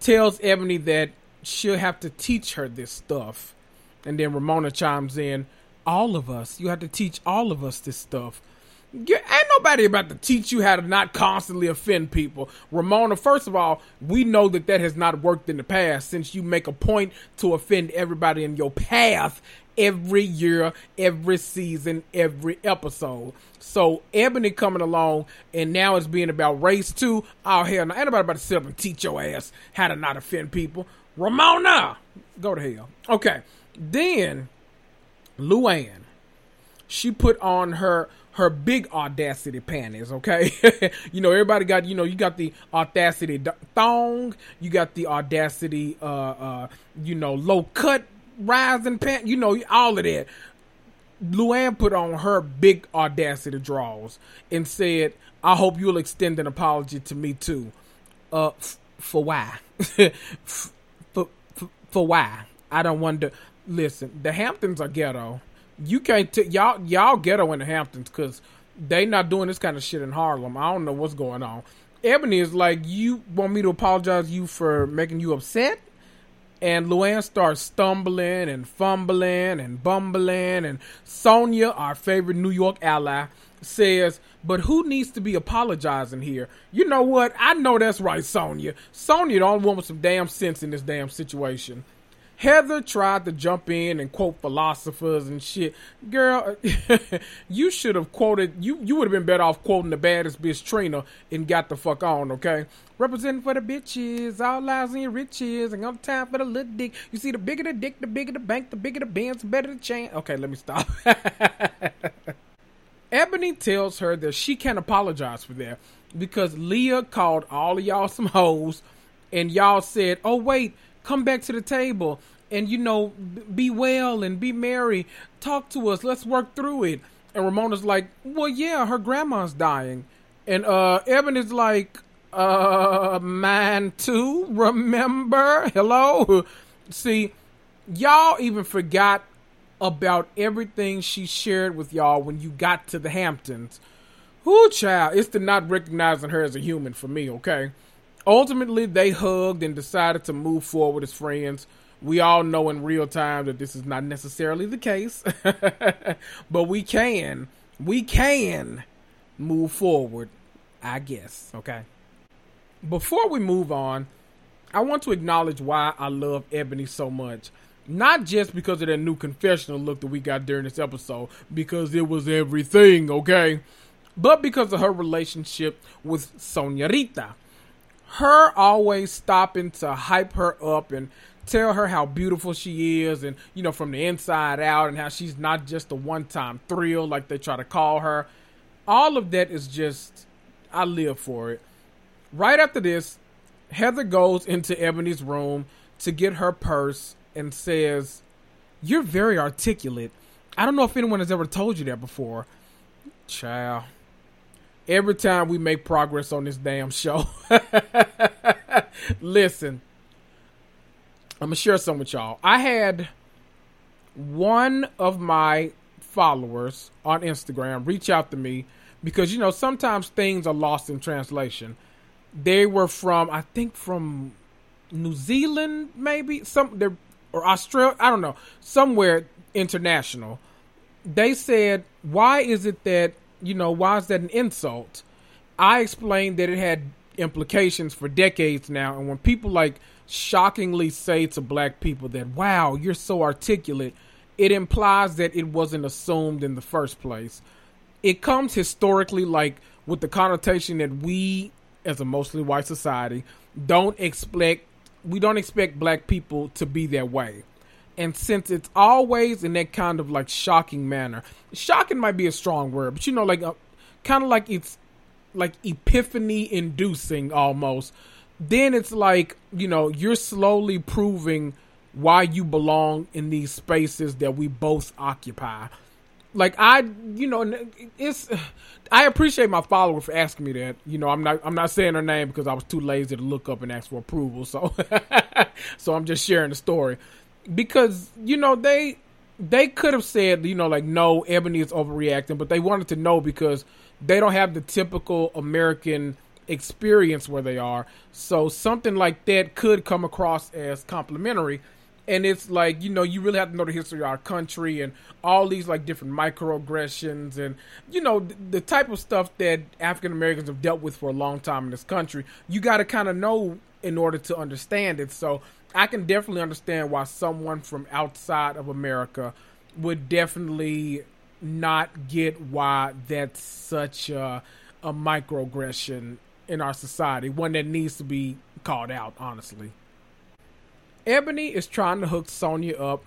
tells Ebony that she'll have to teach her this stuff. And then Ramona chimes in, All of us, you have to teach all of us this stuff. Ain't nobody about to teach you how to not constantly offend people. Ramona, first of all, we know that that has not worked in the past since you make a point to offend everybody in your path every year, every season, every episode. So Ebony coming along and now it's being about race too. Oh hell no, ain't nobody about to sit up and teach your ass how to not offend people. Ramona, go to hell. Okay, then Luann, she put on her her big audacity panties, okay? you know, everybody got, you know, you got the audacity thong, you got the audacity, uh, uh, you know, low cut rising pant, you know, all of that. Luann put on her big audacity draws and said, I hope you'll extend an apology to me too. Uh, f- for why? f- for, for, for why? I don't wonder. Listen, the Hamptons are ghetto you can't t- y'all y'all ghetto in the Hamptons because they not doing this kind of shit in Harlem. I don't know what's going on. Ebony is like, you want me to apologize you for making you upset? And Luann starts stumbling and fumbling and bumbling. And Sonja, our favorite New York ally, says, But who needs to be apologizing here? You know what? I know that's right, Sonja. Sonja, the only one with some damn sense in this damn situation. Heather tried to jump in and quote philosophers and shit. Girl, you should have quoted you you would have been better off quoting the baddest bitch Trina and got the fuck on, okay? Representing for the bitches, all lies your riches, and on time for the little dick. You see, the bigger the dick, the bigger the bank, the bigger the bands, the better the chance. Okay, let me stop. Ebony tells her that she can't apologize for that because Leah called all of y'all some hoes, and y'all said, "Oh wait." Come back to the table and you know be well and be merry. Talk to us. Let's work through it. And ramona's like well yeah her grandma's dying. And uh evan is like uh man too remember? Hello? See y'all even forgot about everything she shared with y'all when you got to the hamptons. Who child it's the not recognizing her as a human for me okay ultimately they hugged and decided to move forward as friends. We all know in real time that this is not necessarily the case, but we can, we can move forward, I guess. Okay. Before we move on, I want to acknowledge why I love Ebony so much. Not just because of that new confessional look that we got during this episode, because it was everything, okay? But because of her relationship with Sonja Rita her always stopping to hype her up and tell her how beautiful she is and you know from the inside out and how she's not just a one-time thrill like they try to call her. All of that is just i live for it. Right after this heather goes into ebony's room to get her purse and says you're very articulate. I don't know if anyone has ever told you that before. Child every time we make progress on this damn show. Listen, I'm gonna share some with y'all. I had one of my followers on Instagram reach out to me because you know sometimes things are lost in translation. They were from I think from New Zealand, maybe some or Australia. I don't know, somewhere international. They said, "Why is it that you know, why is that an insult? I explained that it had implications for decades now, and when people like shockingly say to black people that, wow, you're so articulate, it implies that it wasn't assumed in the first place. It comes historically like with the connotation that we, as a mostly white society, don't expect we don't expect black people to be that way. And since it's always in that kind of like shocking manner, shocking might be a strong word, but you know, like uh, kind of like it's like epiphany inducing almost. Then it's like, you know, you're slowly proving why you belong in these spaces that we both occupy. Like I, you know, it's I appreciate my follower for asking me that. You know, I'm not I'm not saying her name because I was too lazy to look up and ask for approval. So so I'm just sharing the story because you know they they could have said you know like no ebony is overreacting but they wanted to know because they don't have the typical american experience where they are. So something like that could come across as complimentary. And it's like you know you really have to know the history of our country and all these like different microaggressions and you know the, the type of stuff that african americans have dealt with for a long time in this country. You got to kind of know in order to understand it so I can definitely understand why someone from outside of America would definitely not get why that's such a, a microaggression in our society, one that needs to be called out, honestly. Ebony is trying to hook Sonja up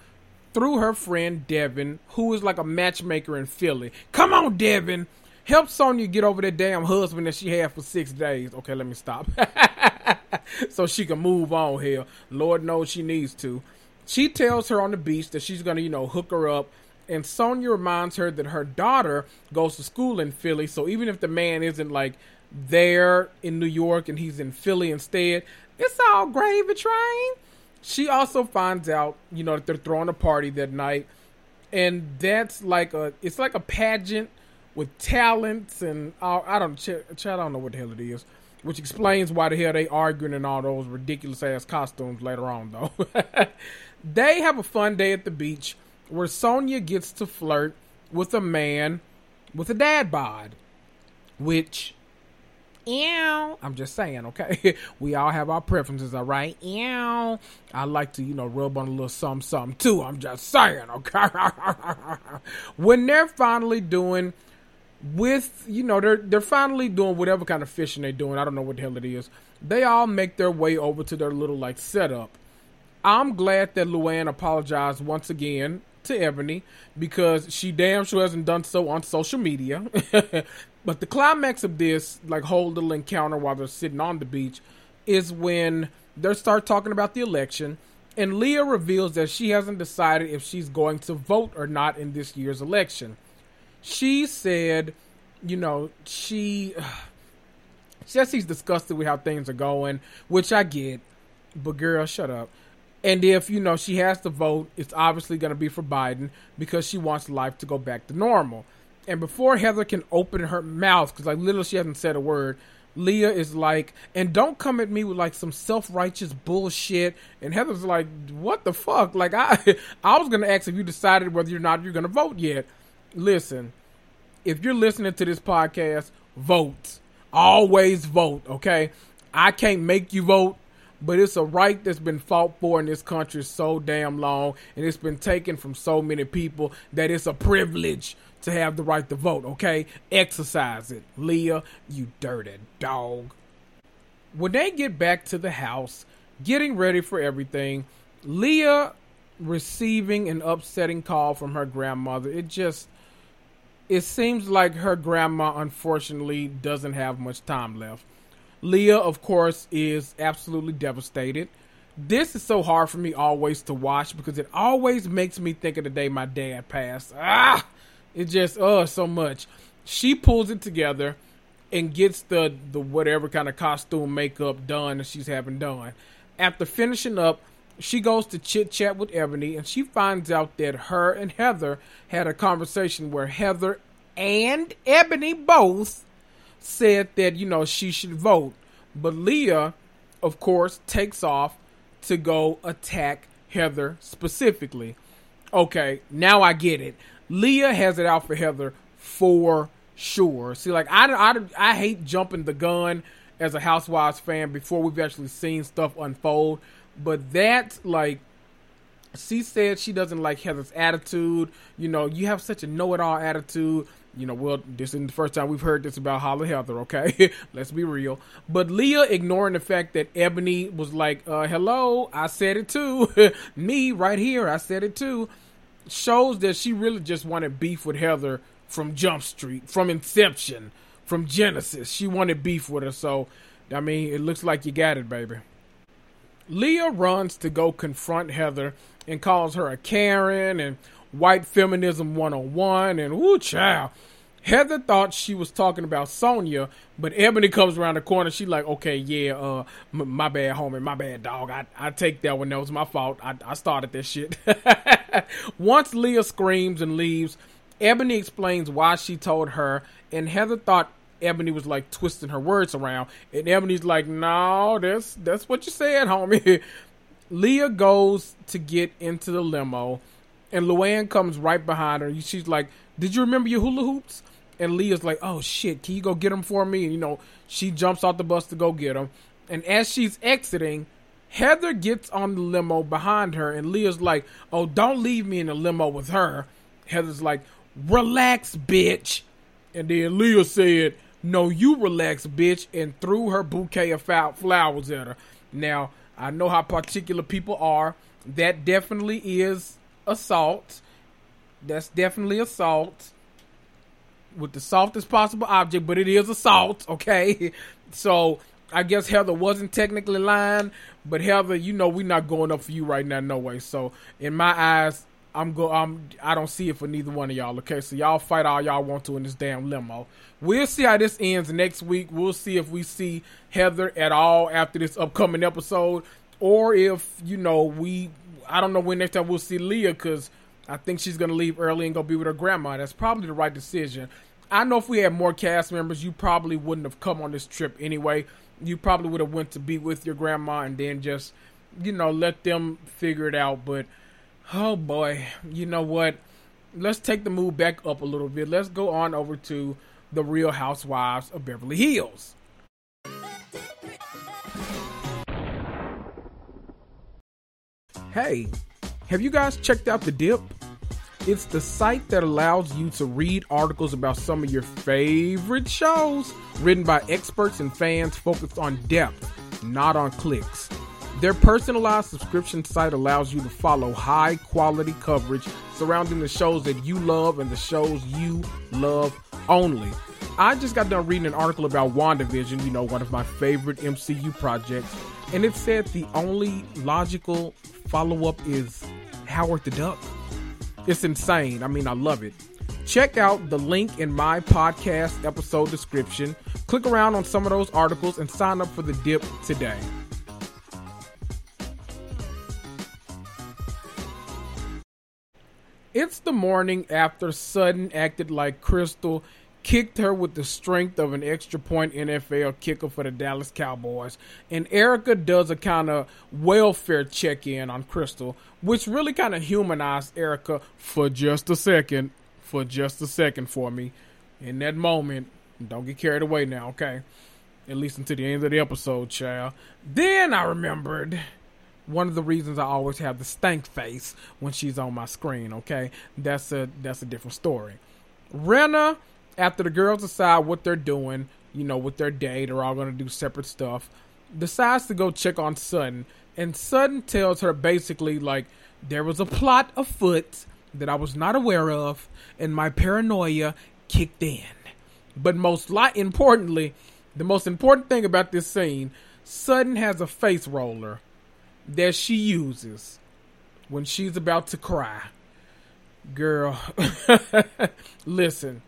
through her friend Devin, who is like a matchmaker in Philly. Come on, Devin. Help Sonja get over that damn husband that she had for six days. Okay, let me stop. so she can move on here. Lord knows she needs to. She tells her on the beach that she's gonna, you know, hook her up. And Sonja reminds her that her daughter goes to school in Philly. So even if the man isn't like there in New York and he's in Philly instead, it's all gravy train. She also finds out, you know, that they're throwing a party that night. And that's like a it's like a pageant with talents and uh, I don't, I don't know what the hell it is, which explains why the hell they arguing in all those ridiculous ass costumes later on though. they have a fun day at the beach where Sonja gets to flirt with a man with a dad bod, which Ew. I'm just saying, okay? We all have our preferences, all right? Ew. I like to, you know, rub on a little something, something too. I'm just saying, okay? when they're finally doing with, you know, they're they're finally doing whatever kind of fishing they're doing. I don't know what the hell it is. They all make their way over to their little like setup. I'm glad that Luann apologized once again to Ebony because she damn sure hasn't done so on social media. but the climax of this, like whole little encounter while they're sitting on the beach, is when they start talking about the election, and Leah reveals that she hasn't decided if she's going to vote or not in this year's election. She said, you know, she. Jesse's disgusted with how things are going, which I get. But girl, shut up. And if, you know, she has to vote, it's obviously going to be for Biden because she wants life to go back to normal. And before Heather can open her mouth, because like literally she hasn't said a word, Leah is like, and don't come at me with like some self righteous bullshit. And Heather's like, what the fuck? Like I, I was gonna ask if you decided whether or not you're gonna vote yet. Listen, if you're listening to this podcast, vote. Always vote. Okay, I can't make you vote but it's a right that's been fought for in this country so damn long and it's been taken from so many people that it's a privilege to have the right to vote, okay? Exercise it. Leah, you dirty dog. When they get back to the house, getting ready for everything, Leah receiving an upsetting call from her grandmother. It just it seems like her grandma unfortunately doesn't have much time left. Leah, of course, is absolutely devastated. This is so hard for me always to watch because it always makes me think of the day my dad passed. Ah, it just uh so much. She pulls it together and gets the the whatever kind of costume makeup done that she's having done. After finishing up, she goes to chit chat with Ebony and she finds out that her and Heather had a conversation where Heather and Ebony both said that, you know, she should vote. But Leah, of course, takes off to go attack Heather specifically. Okay, now I get it. Leah has it out for Heather for sure. See, like, I, I, I hate jumping the gun as a Housewives fan before we've actually seen stuff unfold. But that, like, she said she doesn't like Heather's attitude. You know, you have such a know it all attitude you know, well, this isn't the first time we've heard this about Holla Heather, okay? Let's be real. But Leah ignoring the fact that Ebony was like, uh, hello, I said it too. Me right here, I said it too. Shows that she really just wanted beef with Heather from Jump Street, from Inception, from Genesis. She wanted beef with her, so, I mean, it looks like you got it, baby. Leah runs to go confront Heather and calls her a Karen and white feminism 101 and woo child. Heather thought she was talking about Sonja, but Ebony comes around the corner. She like, okay, yeah, uh, m- my bad, homie, my bad, dog. I, I take that one. That was my fault. I, I started this shit. Once Leah screams and leaves, Ebony explains why she told her, and Heather thought Ebony was like twisting her words around, and Ebony's like, no, that's that's what you said, homie. Leah goes to get into the limo and Luann comes right behind her. She's like, "Did you remember your hula hoops?" And Leah's like, "Oh shit, can you go get them for me?" And you know, she jumps off the bus to go get them. And as she's exiting, Heather gets on the limo behind her, and Leah's like, "Oh, don't leave me in the limo with her." Heather's like, "Relax, bitch." And then Leah said, "No, you relax, bitch," and threw her bouquet of flowers at her. Now, I know how particular people are. That definitely is assault. That's definitely assault with the softest possible object, but it is assault, okay? So I guess Heather wasn't technically lying, but Heather, you know we're not going up for you right now, no way. So in my eyes, I'm go I'm I don't see it for neither one of y'all, okay? So y'all fight all y'all want to in this damn limo. We'll see how this ends next week. We'll see if we see Heather at all after this upcoming episode, or if you know we I don't know when next time we'll see Leah because I think she's gonna leave early and go be with her grandma. That's probably the right decision. I know if we had more cast members, you probably wouldn't have come on this trip anyway. You probably would have went to be with your grandma and then just, you know, let them figure it out. But oh boy, you know what? Let's take the move back up a little bit. Let's go on over to the Real Housewives of Beverly Hills. Hey, have you guys checked out The Dipp? It's the site that allows you to read articles about some of your favorite shows written by experts and fans focused on depth, not on clicks. Their personalized subscription site allows you to follow high quality coverage surrounding the shows that you love and the shows you love only. I just got done reading an article about WandaVision, you know, one of my favorite MCU projects, and it said the only logical follow up is Howard the Duck. It's insane. I mean, I love it. Check out the link in my podcast episode description. Click around on some of those articles and sign up for the Dipp today. It's the morning after Sutton acted like Crystal kicked her with the strength of an extra point NFL kicker for the Dallas Cowboys. And Erika does a kind of welfare check in on Crystal, which really kind of humanized Erika for just a second. For just a second for me. In that moment, don't get carried away now, okay? At least until the end of the episode, child. Then I remembered one of the reasons I always have the stank face when she's on my screen, okay? That's a that's a different story. Rinna after the girls decide what they're doing, you know, with their day, they're all to do separate stuff, decides to go check on Sutton. And Sutton tells her basically, like, there was a plot afoot that I was not aware of, and my paranoia kicked in. But most li- importantly, the most important thing about this scene, Sutton has a face roller that she uses when she's about to cry. Girl, listen,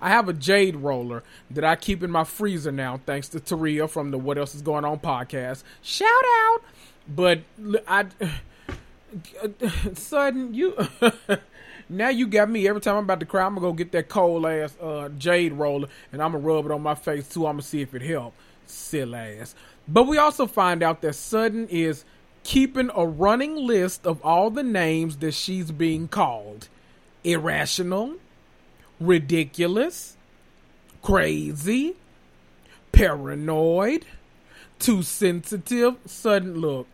I have a jade roller that I keep in my freezer now, thanks to Taria from the What Else Is Going On podcast. Shout out! But I, Sutton you, now you got me. Every time I'm about to cry, I'm gonna go get that cold ass uh, jade roller and I'm gonna rub it on my face too. I'm gonna see if it helps. Silly ass. But we also find out that Sutton is keeping a running list of all the names that she's being called. Irrational, ridiculous, crazy, paranoid, too sensitive. Sutton look,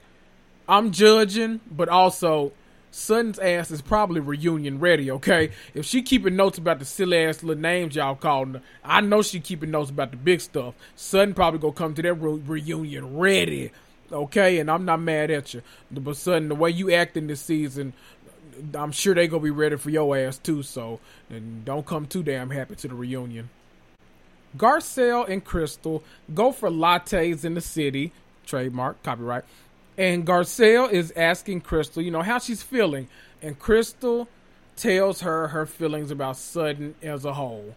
I'm judging, but also Sutton's ass is probably reunion ready, okay? If she keeping notes about the silly ass little names y'all calling her, I know she keeping notes about the big stuff. Sutton probably gonna come to that re- reunion ready, okay? And I'm not mad at you. But Sutton, the way you acting this season, I'm sure they gonna be ready for your ass too. So and don't come too damn happy to the reunion. Garcelle and Crystal go for lattes in the city, trademark, copyright. And Garcelle is asking Crystal, you know, how she's feeling, and Crystal tells her her feelings about Sutton as a whole.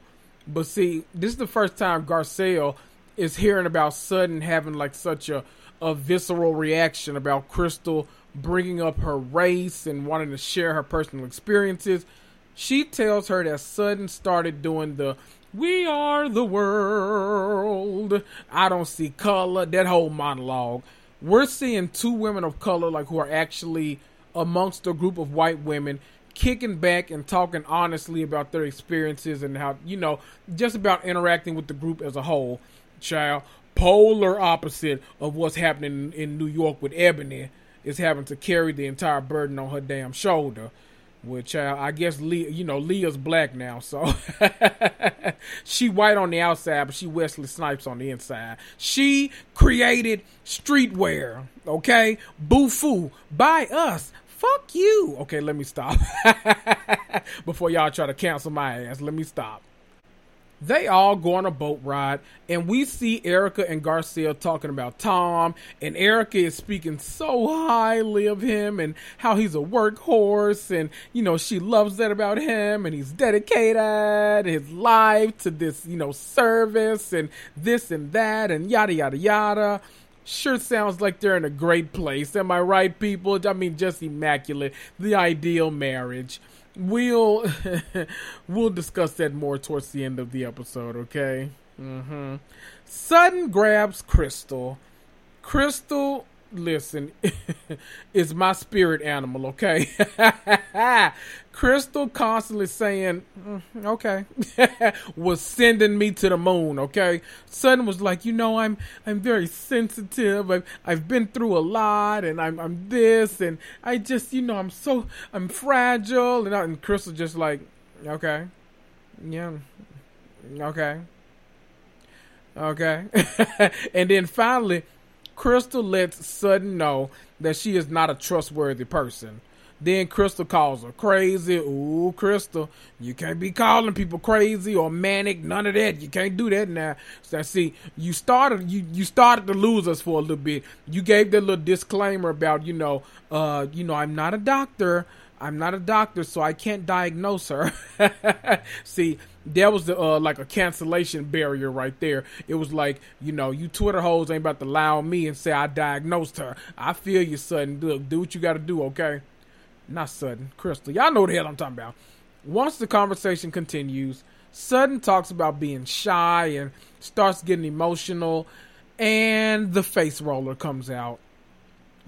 But see, this is the first time Garcelle is hearing about Sutton having like such a a visceral reaction about Crystal bringing up her race and wanting to share her personal experiences. She tells her that Sutton started doing the We are the world. I don't see color. That whole monologue. We're seeing two women of color, like who are actually amongst a group of white women, kicking back and talking honestly about their experiences and how, you know, just about interacting with the group as a whole. Child, polar opposite of what's happening in New York with Ebony is having to carry the entire burden on her damn shoulder. Which uh, I guess you know, Leah's black now, so she white on the outside, but she Wesley Snipes on the inside. She created streetwear, okay? Boo foo by us. Fuck you. Okay, let me stop before y'all try to cancel my ass. Let me stop. They all go on a boat ride, and we see Erika and Garcia talking about Tom, and Erika is speaking so highly of him and how he's a workhorse, and you know she loves that about him, and he's dedicated his life to this, you know, service and this and that, and yada yada yada. Sure sounds like they're in a great place. Am I right, people? I mean, just immaculate. The ideal marriage. We'll we'll discuss that more towards the end of the episode. Okay. Mm-hmm. Sutton grabs Crystal. Crystal listen, is my spirit animal, okay? Crystal constantly saying, mm, okay, was sending me to the moon, okay? Sutton was like, you know, I'm I'm very sensitive. I've I've been through a lot and I'm I'm this and I just, you know, I'm so I'm fragile and, I, and Crystal just like, okay. Yeah. Okay. Okay. and then finally Crystal lets Sutton know that she is not a trustworthy person. Then Crystal calls her crazy. Ooh, Crystal, you can't be calling people crazy or manic. None of that. You can't do that now. So see, you started you you started to lose us for a little bit. You gave that little disclaimer about you know, uh, you know, I'm not a doctor. I'm not a doctor, so I can't diagnose her. See, there was the, uh, like a cancellation barrier right there. It was like, you know, you Twitter hoes ain't about to lie on me and say I diagnosed her. I feel you, Sutton. Do, do what you got to do, okay? Not Sutton, Crystal. Y'all know the hell I'm talking about. Once the conversation continues, Sutton talks about being shy and starts getting emotional, and the face roller comes out.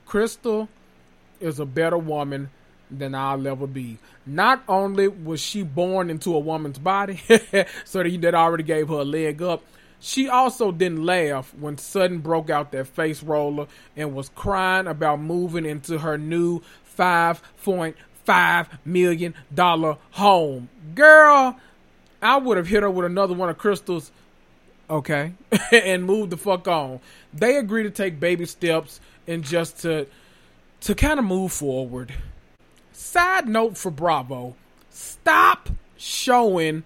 Crystal is a better woman than I'll ever be. Not only was she born into a woman's body, so that, already gave her a leg up, she also didn't laugh when Sutton broke out that face roller and was crying about moving into her new $5.5 million home. Girl, I would have hit her with another one of Crystal's, okay, and moved the fuck on. They agreed to take baby steps and just to to kind of move forward. Side note for Bravo stop showing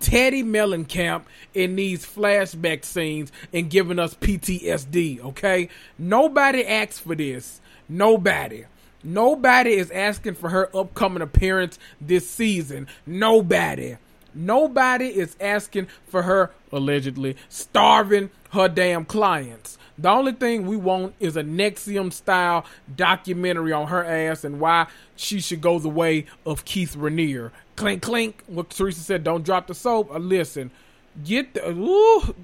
Teddi Mellencamp in these flashback scenes and giving us PTSD, okay? Nobody asked for this. Nobody. Nobody is asking for her upcoming appearance this season. Nobody. Nobody is asking for her, allegedly, starving her damn clients. The only thing we want is a NXIVM style documentary on her ass and why she should go the way of Keith Raniere. Clink clink. What Teresa said, don't drop the soap. Uh, listen, get the ooh,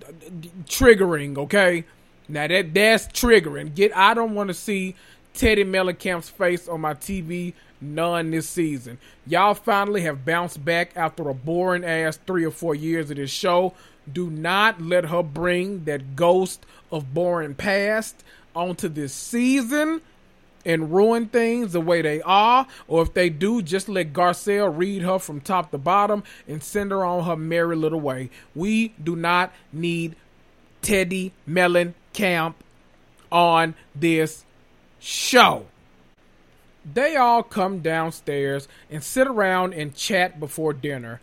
triggering, okay? Now that that's triggering. Get I don't want to see Teddi Mellencamp's face on my TV none this season. Y'all finally have bounced back after a boring ass three or four years of this show. Do not let her bring that ghost of boring past onto this season and ruin things the way they are. Or if they do, just let Garcelle read her from top to bottom and send her on her merry little way. We do not need Teddi Mellencamp on this show. They all come downstairs and sit around and chat before dinner.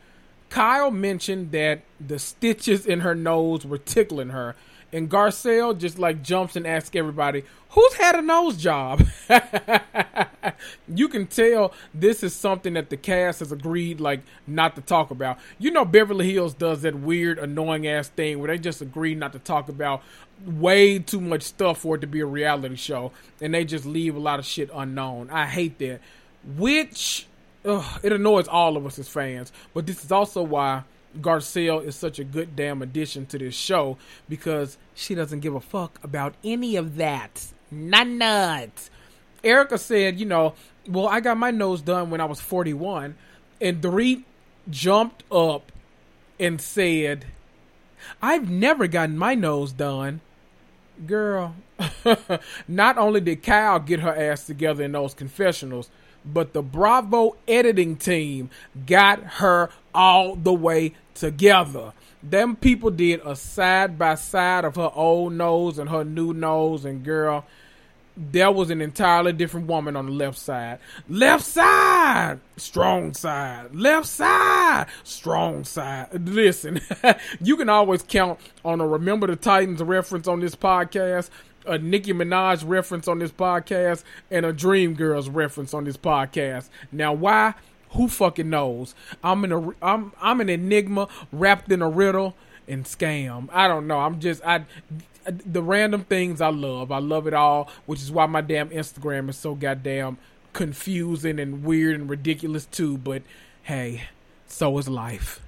Kyle mentioned that the stitches in her nose were tickling her, and Garcelle just like jumps and asks everybody, "Who's had a nose job?" you can tell this is something that the cast has agreed like not to talk about. You know, Beverly Hills does that weird, annoying ass thing where they just agree not to talk about way too much stuff for it to be a reality show, and they just leave a lot of shit unknown. I hate that. Which ugh, it annoys all of us as fans. But this is also why Garcelle is such a good damn addition to this show because she doesn't give a fuck about any of that. None of Erika said, you know, well, I got my nose done when I was 41. And Dorit jumped up and said, I've never gotten my nose done. Girl, not only did Kyle get her ass together in those confessionals, but the Bravo editing team got her all the way together. Them people did a side by side of her old nose and her new nose, and girl, there was an entirely different woman on the left side. Left side, strong side. Left side, strong side. Listen, you can always count on a Remember the Titans reference on this podcast a Nicki Minaj reference on this podcast and a Dreamgirls reference on this podcast. Now, why? Who fucking knows? I'm in a I'm I'm an enigma wrapped in a riddle and scam. I don't know. I'm just I the random things I love. I love it all, which is why my damn Instagram is so goddamn confusing and weird and ridiculous too, but hey, so is life.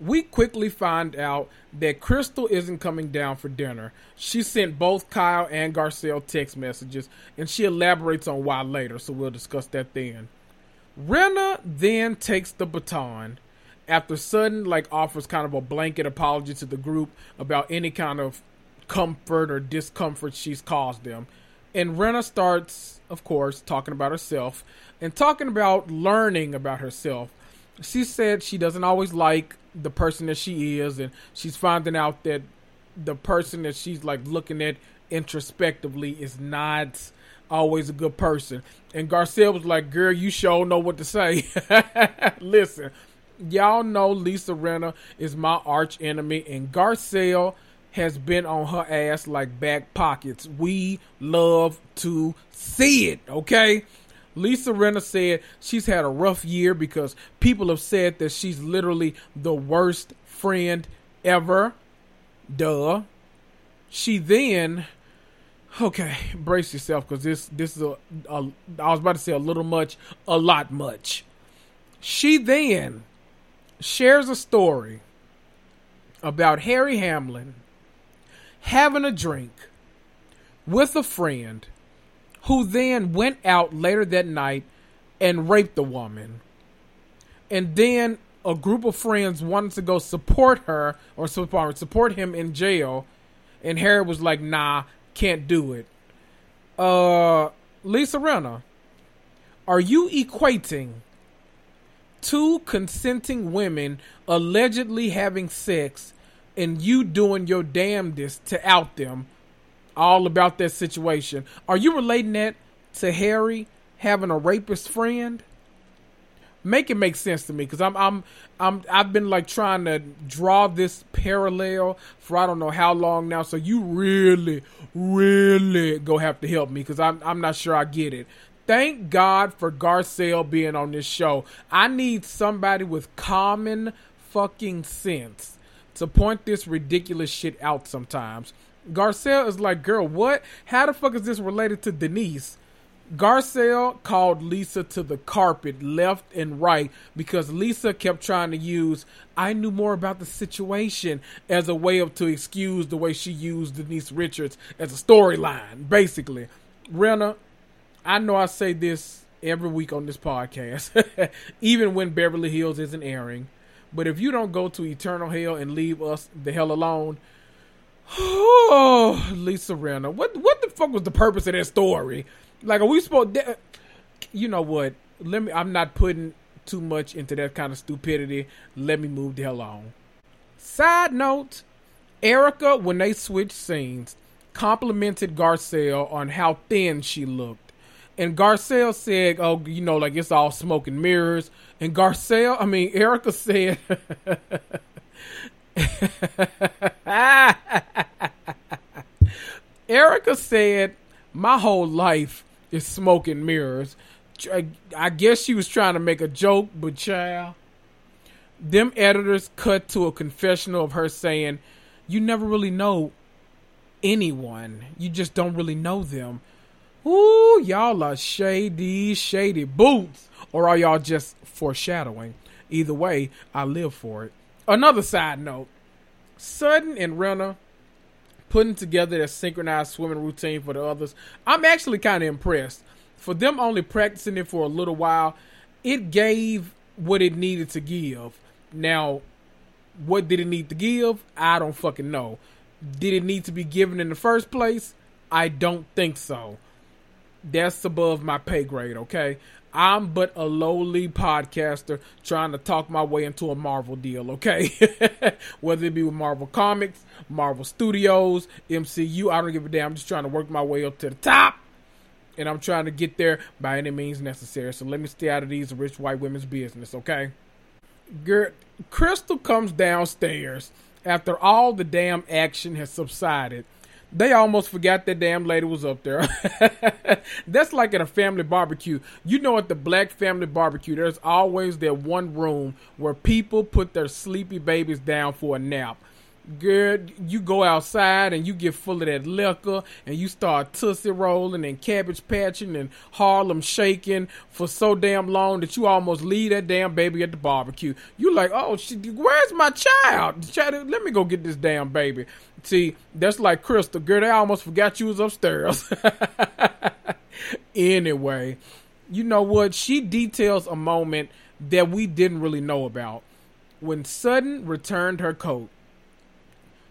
We quickly find out that Crystal isn't coming down for dinner. She sent both Kyle and Garcelle text messages, and she elaborates on why later, so we'll discuss that then. Rinna then takes the baton after Sutton like offers kind of a blanket apology to the group about any kind of comfort or discomfort she's caused them. And Rinna starts, of course, talking about herself and talking about learning about herself. She said she doesn't always like the person that she is, and she's finding out that the person that she's like looking at introspectively is not always a good person. And Garcelle was like, Girl, you sure know what to say. Listen, y'all know Lisa Rinna is my arch enemy, and Garcelle has been on her ass like back pockets. We love to see it, okay? Lisa Rinna said she's had a rough year because people have said that she's literally the worst friend ever. Duh. She then okay, brace yourself because this this is a, a I was about to say a little much, a lot much. She then shares a story about Harry Hamlin having a drink with a friend who then went out later that night and raped the woman. And then a group of friends wanted to go support her or support him in jail, and Harry was like, "Nah, can't do it." Uh, Lisa Rinna, are you equating two consenting women allegedly having sex and you doing your damnedest to out them all about that situation. Are you relating that to Harry having a rapist friend? Make it make sense to me because I'm I'm I'm I've been like trying to draw this parallel for I don't know how long now. So you really, really go have to help me because I'm I'm not sure I get it. Thank God for Garcelle being on this show. I need somebody with common fucking sense to point this ridiculous shit out sometimes. Garcelle is like, girl, what? How the fuck is this related to Denise? Garcelle called Lisa to the carpet left and right because Lisa kept trying to use I knew more about the situation as a way of to excuse the way she used Denise Richards as a storyline, basically. Rinna, I know I say this every week on this podcast, even when Beverly Hills isn't airing. But if you don't go to eternal hell and leave us the hell alone, oh, Lisa Rinna, what what the fuck was the purpose of that story? Like, are we supposed? To, you know what? Let me. I'm not putting too much into that kind of stupidity. Let me move the hell on. Side note: Erika, when they switched scenes, complimented Garcelle on how thin she looked. And Garcelle said, "Oh, you know, like it's all smoke and mirrors." And Garcelle, I mean, Erika said, Erika said, "My whole life is smoke and mirrors." I guess she was trying to make a joke, but child, them editors cut to a confessional of her saying, "You never really know anyone. You just don't really know them." Ooh, y'all are shady, shady boots. Or are y'all just foreshadowing? Either way, I live for it. Another side note Sutton and Rinna putting together their synchronized swimming routine for the others. I'm actually kind of impressed. For them only practicing it for a little while, it gave what it needed to give. Now, what did it need to give? I don't fucking know. Did it need to be given in the first place? I don't think so that's above my pay grade, okay? I'm but a lowly podcaster trying to talk my way into a Marvel deal, okay? Whether it be with Marvel Comics, Marvel Studios, MCU, I don't give a damn. I'm just trying to work my way up to the top. And I'm trying to get there by any means necessary. So let me stay out of these rich white women's business, okay? Girl, Crystal comes downstairs after all the damn action has subsided they almost forgot that damn lady was up there. That's like at a family barbecue. You know, at the black family barbecue, there's always that one room where people put their sleepy babies down for a nap. Girl, you go outside and you get full of that liquor and you start tootsie rolling and cabbage patching and Harlem shaking for so damn long that you almost leave that damn baby at the barbecue. You like, oh, she, where's my child? child? Let me go get this damn baby. See, that's like Crystal. Girl, I almost forgot you was upstairs. anyway, you know what? She details a moment that we didn't really know about. When Sutton returned her coat,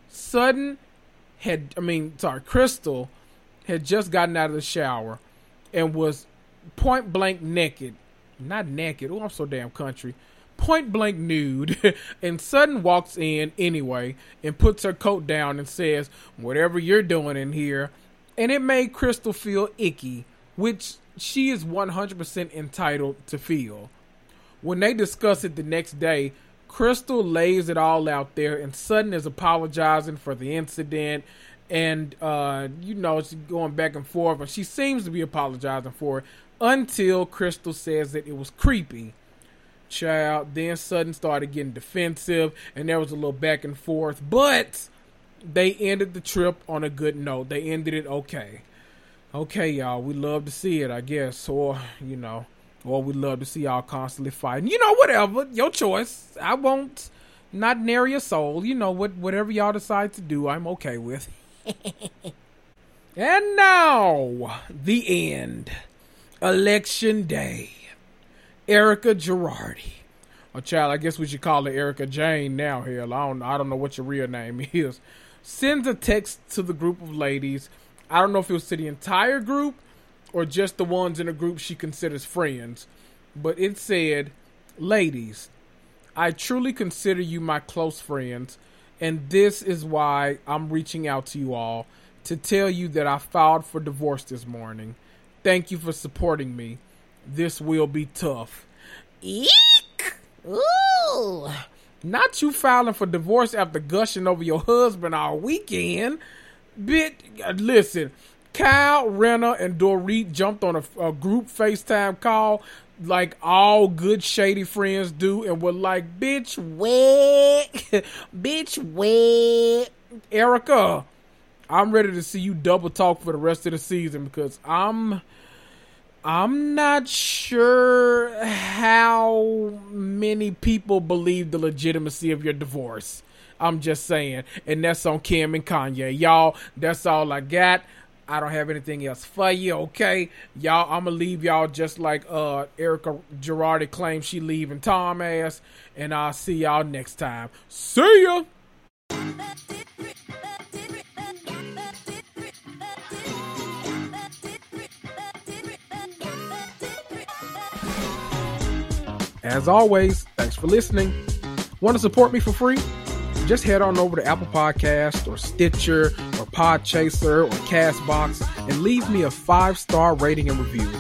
Sutton had, I mean, sorry, Crystal had just gotten out of the shower and was point blank naked. Not naked. Oh, I'm so damn country. Point blank nude. and Sutton walks in anyway and puts her coat down and says, Whatever you're doing in here. And it made Crystal feel icky, which she is 100% entitled to feel. When they discuss it the next day, Crystal lays it all out there, and Sutton is apologizing for the incident. And, uh, you know, she's going back and forth, and she seems to be apologizing for it until Crystal says that it was creepy. Child, then Sutton started getting defensive, and there was a little back and forth, but they ended the trip on a good note. They ended it okay. Okay, y'all, we love to see it, I guess, or, you know. Or we'd love to see y'all constantly fighting. You know, whatever. Your choice. I won't not nary a soul. You know, what whatever y'all decide to do, I'm okay with. and now, the end. Election day. Erika Girardi. A child, I guess we should call her Erika Jayne now. Hell, I don't, I don't know what your real name is. Sends a text to the group of ladies. I don't know if it was to the entire group or just the ones in a group she considers friends. But it said, Ladies, I truly consider you my close friends, and this is why I'm reaching out to you all to tell you that I filed for divorce this morning. Thank you for supporting me. This will be tough. Eek! Ooh! Not you filing for divorce after gushing over your husband all weekend. Bit, listen, Kyle, Rinna, and Dorit jumped on a, a, group FaceTime call like all good shady friends do and were like, bitch, what? bitch, what? Erika, I'm ready to see you double talk for the rest of the season because I'm I'm not sure how many people believe the legitimacy of your divorce. I'm just saying. And that's on Kim and Kanye. Y'all, that's all I got. I don't have anything else for you, okay? Y'all, I'm gonna leave y'all just like uh Erika Girardi claims she leaving Tom ass, and I'll see y'all next time. See ya! As always, thanks for listening. Want to support me for free? just head on over to Apple Podcast or Stitcher Podchaser or Castbox and leave me a five star rating and review.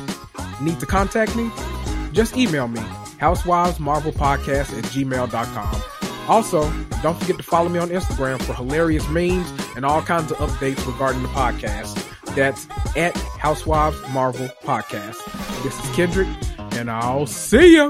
Need to contact me? Just email me, housewivesmarvelpodcast at gmail.com. Also, don't forget to follow me on Instagram for hilarious memes and all kinds of updates regarding the podcast. That's at Housewives Marvel Podcast. This is Kendrick, and I'll see ya.